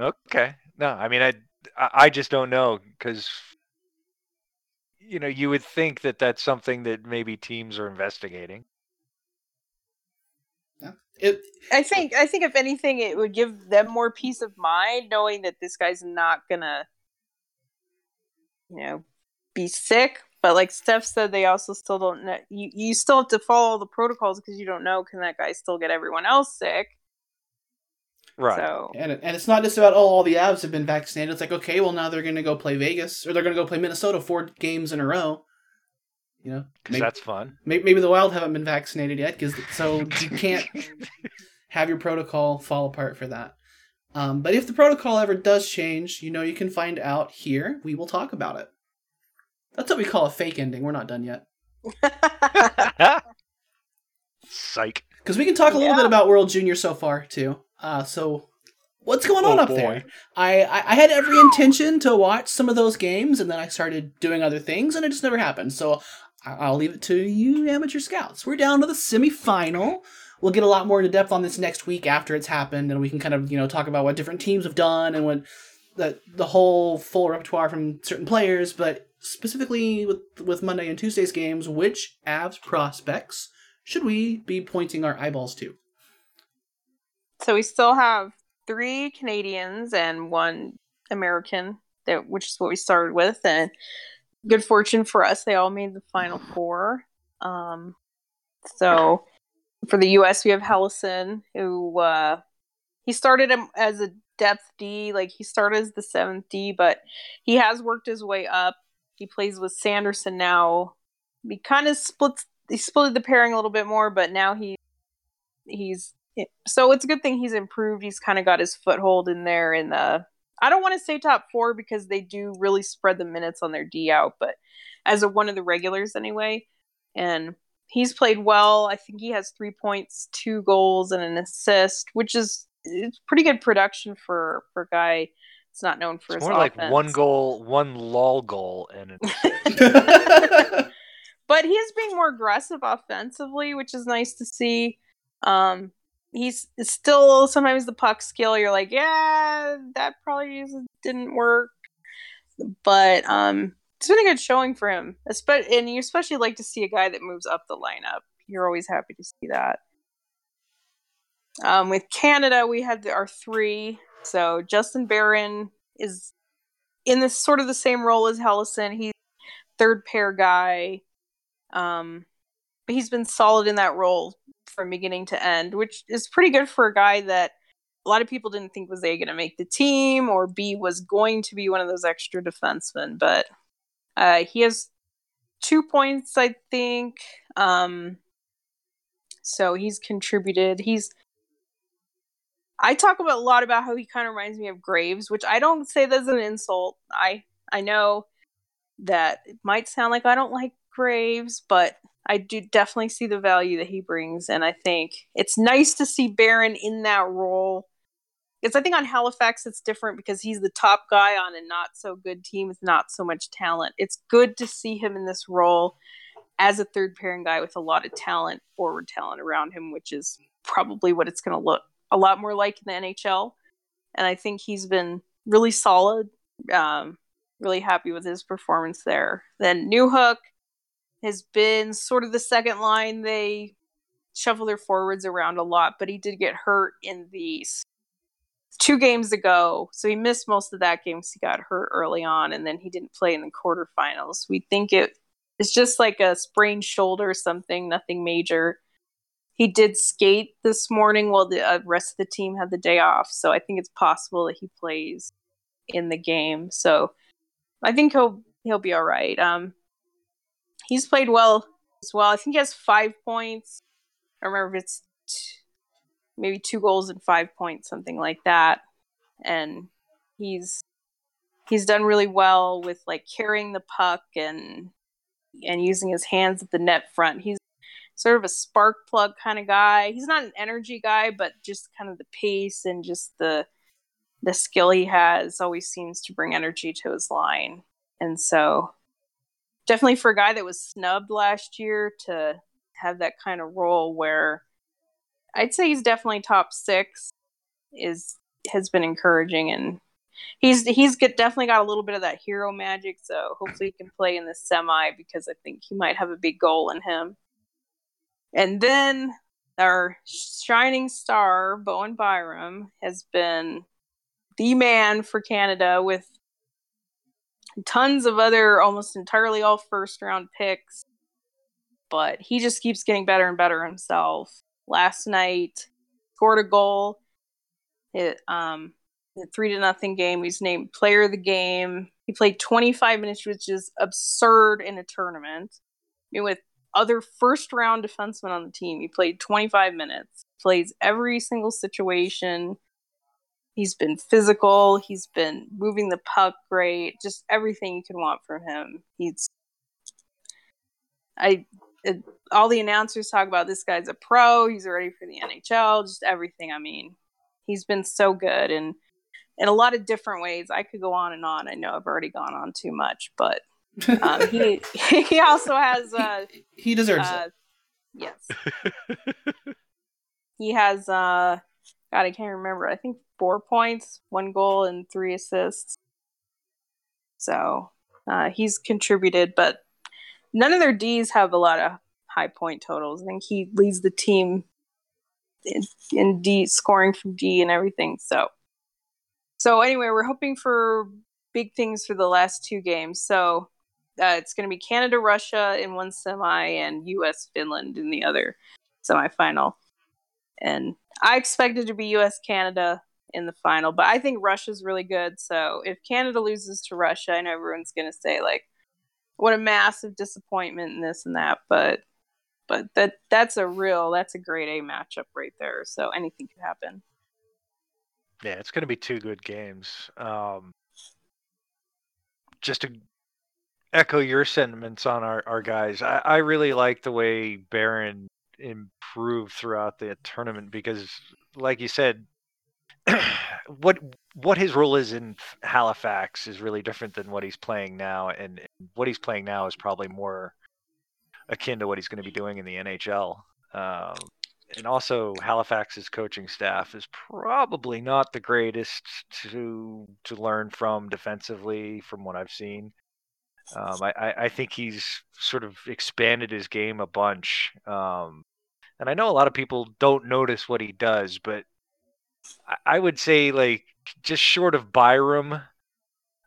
Okay. No, I mean, I, I I just don't know because, you know, you would think that that's something that maybe teams are investigating. It I uh think I think if anything, it would give them more peace of mind knowing that this guy's not gonna, you know, be sick. But like Steph said, they also still don't know. You you still have to follow the protocols because you don't know can that guy still get everyone else sick. Right. So and and it's not just about oh all the Avs have been vaccinated. It's like okay, well now they're going to go play Vegas or they're going to go play Minnesota four games in a row. You know, Because that's fun. maybe maybe the Wild haven't been vaccinated yet because so you can't have your protocol fall apart for that. Um, but if the protocol ever does change, you know you can find out here. We will talk about it. That's what we call a fake ending. We're not done yet Psych. because we can talk a little Yeah. bit about World Junior so far too. Uh, so what's going on Oh, up boy. there? I, I I had every intention to watch some of those games, and then I started doing other things, and it just never happened. So I'll leave it to you amateur scouts. We're down to the semifinal. We'll get a lot more into depth on this next week after it's happened, and we can kind of you know talk about what different teams have done and what the the whole full repertoire from certain players. But specifically with with Monday and Tuesday's games, which Avs prospects should we be pointing our eyeballs to? So we still have three Canadians and one American, that which is what we started with, and good fortune for us, they all made the final four. Um, so for the U.S., we have Helleson, who uh, he started as a depth D, like he started as the seventh D, but he has worked his way up. He plays with Sanderson now. He kind of splits. He split the pairing a little bit more, but now he he's so it's a good thing he's improved. He's kind of got his foothold in there in the. I don't want to say top four because they do really spread the minutes on their D out, but as a one of the regulars anyway, and he's played well. I think he has three points, two goals, and an assist, which is it's pretty good production for for a guy. It's not known for it's his more offense. like one goal, one lull goal, and an but he is being more aggressive offensively, which is nice to see. Um, he's still sometimes the puck skill. You're like, yeah, that probably didn't work, but um, it's been a good showing for him. And you especially like to see a guy that moves up the lineup. You're always happy to see that. Um, with Canada, we had our three. So Justin Barron is in this sort of the same role as Helleson. He's third pair guy. Um, but he's been solid in that role from beginning to end, which is pretty good for a guy that a lot of people didn't think was A going to make the team or B was going to be one of those extra defensemen. But uh, he has two points, I think. Um, so he's contributed. He's I talk about a lot about how he kind of reminds me of Graves, which I don't say that's an insult. I I know that it might sound like I don't like Graves, but I do definitely see the value that he brings, and I think it's nice to see Barron in that role. Because I think on Halifax it's different because he's the top guy on a not so good team with not so much talent. It's good to see him in this role as a third pairing guy with a lot of talent, forward talent around him, which is probably what it's going to look a lot more like in the NHL. And I think he's been really solid. Um, really happy with his performance there. Then Newhook has been sort of the second line. They shuffle their forwards around a lot, but he did get hurt in these two games ago. So he missed most of that game. So he got hurt early on, and then he didn't play in the quarterfinals. We think it is just like a sprained shoulder or something, nothing major he did skate this morning while the uh, rest of the team had the day off. So I think it's possible that he plays in the game. So I think he'll he'll be all right. Um, he's played well as well. I think he has five points. I remember if it's t- maybe two goals and five points, something like that. And he's he's done really well with like carrying the puck and and using his hands at the net front. He's sort of a spark plug kind of guy. He's not an energy guy, but just kind of the pace and just the the skill he has always seems to bring energy to his line. And so definitely for a guy that was snubbed last year to have that kind of role where I'd say he's definitely top 6 is has been encouraging and he's he's get, definitely got a little bit of that hero magic so hopefully he can play in the semi because I think he might have a big goal in him. And then our shining star, Bowen Byram, has been the man for Canada with tons of other almost entirely all first round picks. But he just keeps getting better and better himself. Last night, scored a goal. It um three to nothing game. He's named player of the game. He played 25 minutes, which is absurd in a tournament. I mean, with other first round defenseman on the team. He played 25 minutes, plays every single situation. He's been physical. He's been moving the puck great. Just everything you can want from him. He's, I, it, all the announcers talk about this guy's a pro. He's ready for the NHL. Just everything. I mean, he's been so good and in a lot of different ways. I could go on and on. I know I've already gone on too much, but Um, he he also has uh, he deserves uh it. yes. he has uh God, I can't remember. I think four points, one goal, and three assists. So uh, he's contributed, but none of their D's have a lot of high point totals. I think he leads the team in, in D scoring from D and everything. So, so anyway, we're hoping for big things for the last two games. So uh, it's going to be Canada Russia in one semi and U.S. Finland in the other semifinal. And I expected to be U.S. Canada in the final, but I think Russia's really good. So if Canada loses to Russia, I know everyone's going to say like, "What a massive disappointment!" and this and that, but but that that's a real that's a great A matchup right there. So anything could happen. Yeah, it's going to be two good games. Um, just to echo your sentiments on our, our guys, I, I really like the way Barron improved throughout the tournament because, like you said, what what his role is in Halifax is really different than what he's playing now, and what he's playing now is probably more akin to what he's going to be doing in the NHL. Um, and also, Halifax's coaching staff is probably not the greatest to to learn from defensively, from what I've seen. Um, I, I think he's sort of expanded his game a bunch. Um, and I know a lot of people don't notice what he does, but I would say like just short of Byram,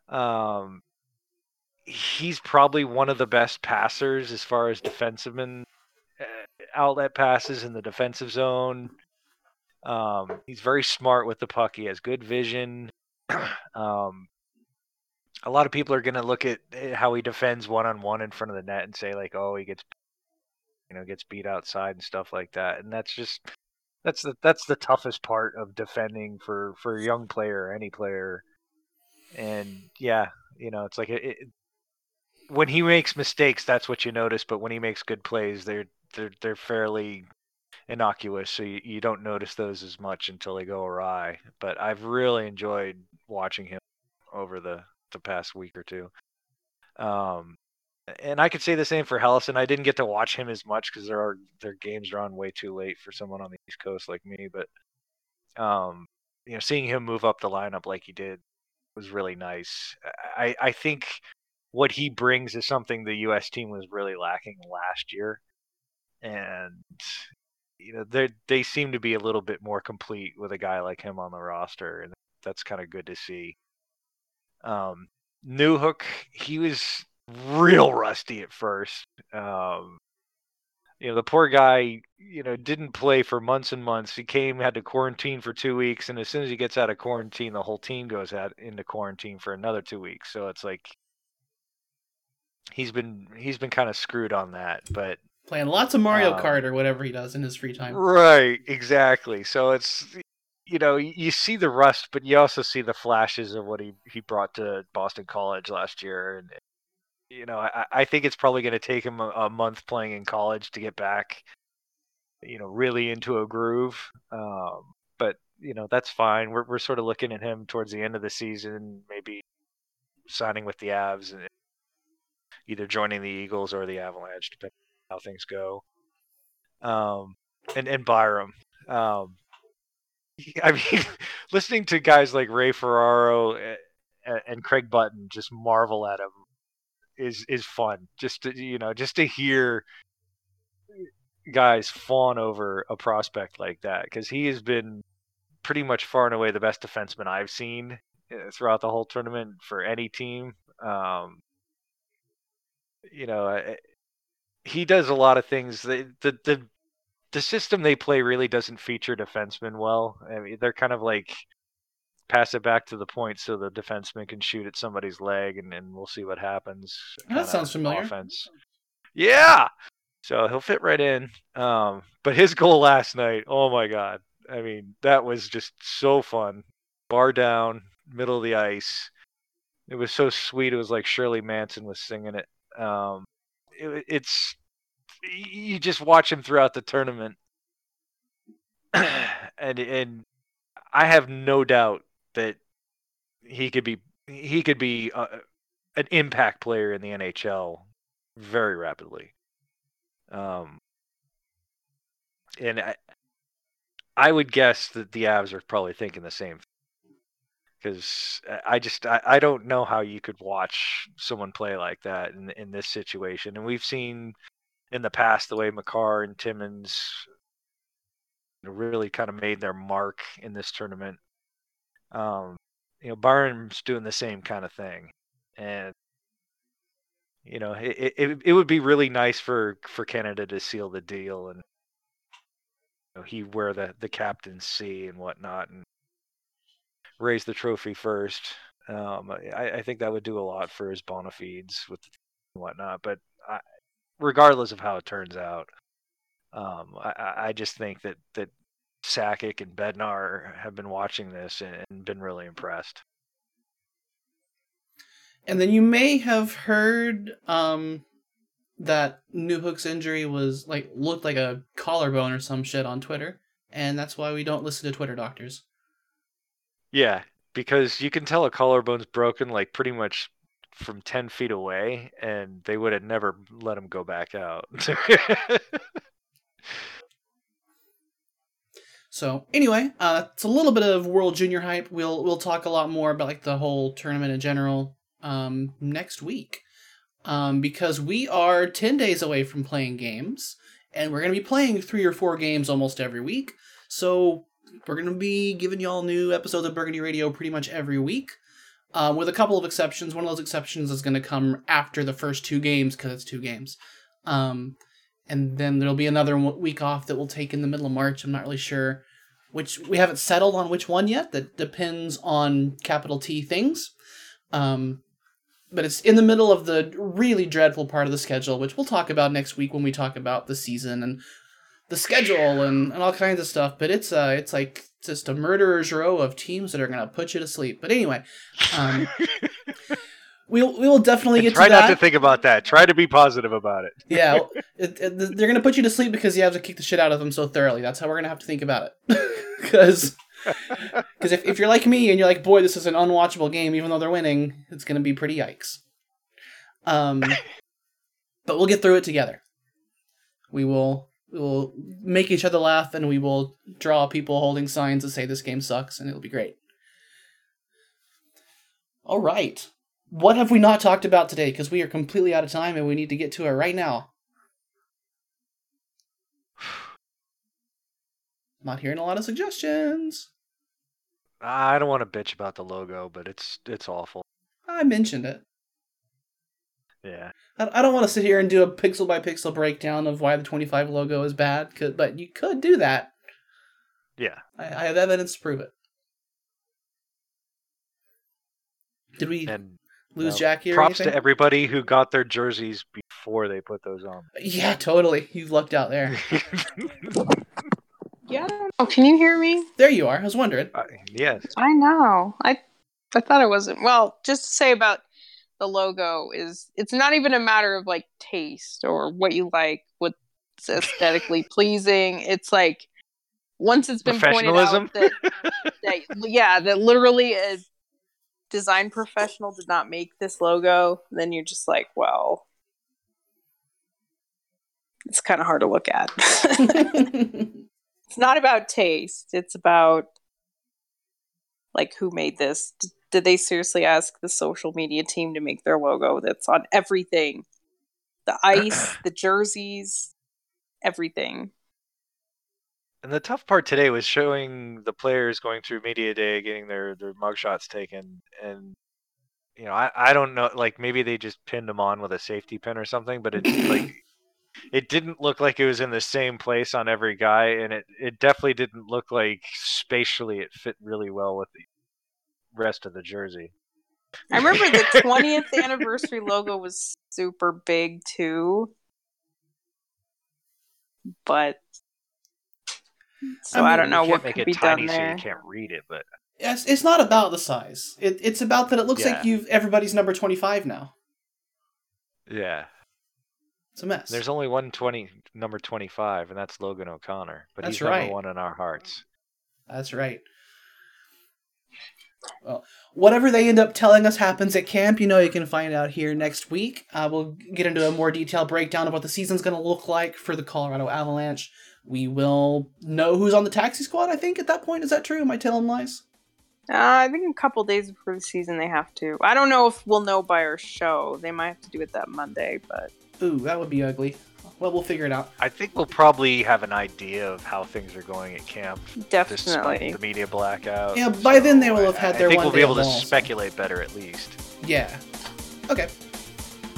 um, he's probably one of the best passers as far as defenseman uh, outlet passes in the defensive zone. Um, he's very smart with the puck. He has good vision. um, a lot of people are going to look at eh, how he defends one on one in front of the net and say like, "Oh, he gets, you know, gets beat outside and stuff like that." And that's just that's the that's the toughest part of defending for for a young player, any player. And yeah, you know, it's like it, it, when he makes mistakes, that's what you notice. But when he makes good plays, they're they're they're fairly innocuous, so you, you don't notice those as much until they go awry. But I've really enjoyed watching him over the the past week or two. Um, and I could say the same for Helleson. I didn't get to watch him as much because there are their games are on way too late for someone on the East Coast like me. But um, you know, seeing him move up the lineup like he did was really nice. I I think what he brings is something the U.S. team was really lacking last year, and you know they they seem to be a little bit more complete with a guy like him on the roster, and that's kind of good to see. Um, Newhook, he was real rusty at first. Um, you know, the poor guy, you know, didn't play for months and months. He came, had to quarantine for two weeks, and as soon as he gets out of quarantine, the whole team goes out into quarantine for another two weeks. So it's like he's been he's been kind of screwed on that. But playing lots of Mario um, Kart or whatever he does in his free time. Right, exactly. So it's you know you see the rust, but you also see the flashes of what he he brought to Boston College last year, and you know, I, I think it's probably going to take him a, a, month playing in college to get back, you know, really into a groove. Um, but you know, that's fine. We're we're sort of looking at him towards the end of the season, maybe signing with the Avs and either joining the Eagles or the Avalanche, depending on how things go. Um, and and Byram. Um, I mean, listening to guys like Ray Ferraro and, and Craig Button just marvel at him is is fun. Just to you know, just to hear guys fawn over a prospect like that because he has been pretty much far and away the best defenseman I've seen eh, throughout the whole tournament for any team. Um, you know, he does a lot of things. The, the the the system they play really doesn't feature defensemen well. I mean, they're kind of like pass it back to the point so the defenseman can shoot at somebody's leg, and, and we'll see what happens. That sounds familiar. Offense. Yeah. So he'll fit right in. Um, but his goal last night, oh my god! I mean, that was just so fun. Bar down, middle of the ice. It was so sweet. It was like Shirley Manson was singing it. Um, it it's you just watch him throughout the tournament, and and I have no doubt that he could be he could be uh, an impact player in the NHL very rapidly. Um, and I, I would guess that the Avs are probably thinking the same. Because I just I, I don't know how you could watch someone play like that in in this situation, and we've seen in the past the way Makar and Timmins really kind of made their mark in this tournament. Um, you know, Byram's doing the same kind of thing, and you know, it, it it would be really nice for for Canada to seal the deal and you know, he wear the the captain's C and whatnot and raise the trophy first. Um, I, I think that would do a lot for his bona fides with whatnot. But I, regardless of how it turns out, um, I, I just think that that Sakic and Bednar have been watching this and, and been really impressed. And then you may have heard um, that Newhook's injury was like looked like a collarbone or some shit on Twitter, and that's why we don't listen to Twitter doctors. Yeah, because you can tell a collarbone's broken like pretty much from 10 feet away, and they would have never let him go back out. so anyway, uh, it's a little bit of World Junior hype. We'll we'll talk a lot more about like the whole tournament in general um, next week, um, because we are ten days away from playing games, and we're gonna be playing three or four games almost every week. So we're gonna be giving y'all new episodes of Burgundy Radio pretty much every week. Um, with a couple of exceptions. One of those exceptions is going to come after the first two games because it's two games. Um, and then there'll be another week off that we'll take in the middle of March. I'm not really sure which we haven't settled on which one yet. That depends on capital T things. Um, but it's in the middle of the really dreadful part of the schedule, which we'll talk about next week when we talk about the season and the schedule and, and all kinds of stuff. But it's uh it's like just a murderer's row of teams that are gonna put you to sleep. But anyway, um, we'll we will definitely get Try to that. Try not to think about that. Try to be positive about it. yeah, it, it, they're gonna put you to sleep because you have to kick the shit out of them so thoroughly. That's how we're gonna have to think about it. Because because if, if you're like me and you're like, boy, this is an unwatchable game, even though they're winning, it's gonna be pretty yikes. Um, but we'll get through it together. We will we will make each other laugh, and we will draw people holding signs that say this game sucks, and it'll be great. All right, what have we not talked about today? Because we are completely out of time, and we need to get to it right now. Not hearing a lot of suggestions. I don't want to bitch about the logo, but it's it's awful. I mentioned it. Yeah. I I don't want to sit here and do a pixel by pixel breakdown of why the 25 logo is bad, but you could do that. Yeah. I, I have evidence to prove it. Did we And lose no, Jackie or props anything? to everybody who got their jerseys before they put those on. yeah, totally. You've lucked out there. Yeah. Oh, can you hear me? There you are. I was wondering. Uh, yes. I know. I I thought it wasn't. Well, just to say about the logo is it's not even a matter of like taste or what you like, what's aesthetically pleasing. It's like once it's been pointed Professionalism? out that, that yeah, that literally a design professional did not make this logo, then you're just like, well, it's kind of hard to look at. it's not about taste. It's about like who made this. D- did they seriously ask the social media team to make their logo that's on everything? The ice, the jerseys, everything. And the tough part today was showing the players going through media day, getting their their mugshots taken, and you know, I I don't know, like maybe they just pinned them on with a safety pin or something, but it like it didn't look like it was in the same place on every guy, and it it definitely didn't look like spatially it fit really well with the rest of the jersey. I remember the 20th anniversary logo was super big too. But so I I, don't know you what can't make could it be tiny done so you can't read it, but Yes, it's not about the size. It, it's about that it looks like you've everybody's number 25 now. yeah. It's a mess. There's only one twenty number twenty five, and that's Logan O'Connor. But That's he's number one in our hearts. That's right. Well, whatever they end up telling us happens at camp, you know, you can find out here next week. Uh, we'll get into a more detailed breakdown of what the season's going to look like for the Colorado Avalanche. We will know who's on the taxi squad, I think, at that point. Is that true? Am I telling lies? Uh, I think a couple days before the season they have to. I don't know if we'll know by our show. They might have to do it that Monday, but Ooh, that would be ugly. Well, we'll figure it out. I think we'll probably have an idea of how things are going at camp definitely. the media blackout. Yeah, by then they will have had I their I think one we'll be able to balls. speculate better at least. Yeah. Okay.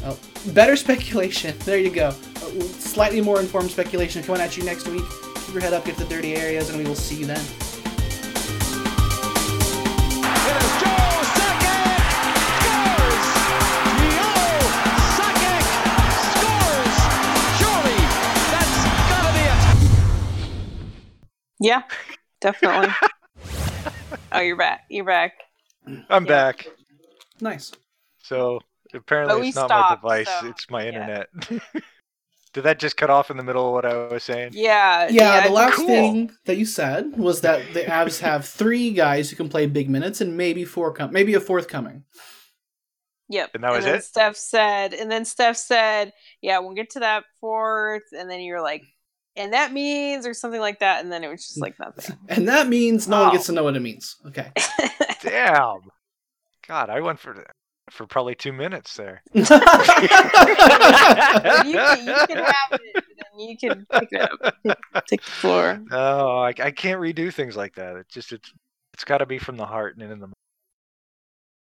Well, better speculation. There you go. Uh, slightly more informed speculation coming at you next week. Keep your head up, get the dirty areas, and we will see you then. It is Joe Sakic scores! Joe Sakic scores! Surely that's gotta be it. Yeah, definitely. oh, you're back. You're back. I'm Yeah. back. Nice. So apparently it's not stopped, my device, so, it's my yeah. internet. Did that just cut off in the middle of what I was saying? Yeah. Yeah, the last cool. thing that you said was that the Avs have three guys who can play big minutes and maybe four com- maybe a fourth coming. Yep. And that was then it? Steph said, and then Steph said, "Yeah, we'll get to that fourth. And then you're like, and that means, or something like that. And then it was just like nothing. And that means no one Oh. gets to oh. know what it means. Okay. Damn. God, I went for for probably two minutes there. you, can, you can have it, and then you can pick it up, take, take the floor. Oh, I, I can't redo things like that. It just it's it's got to be from the heart and in the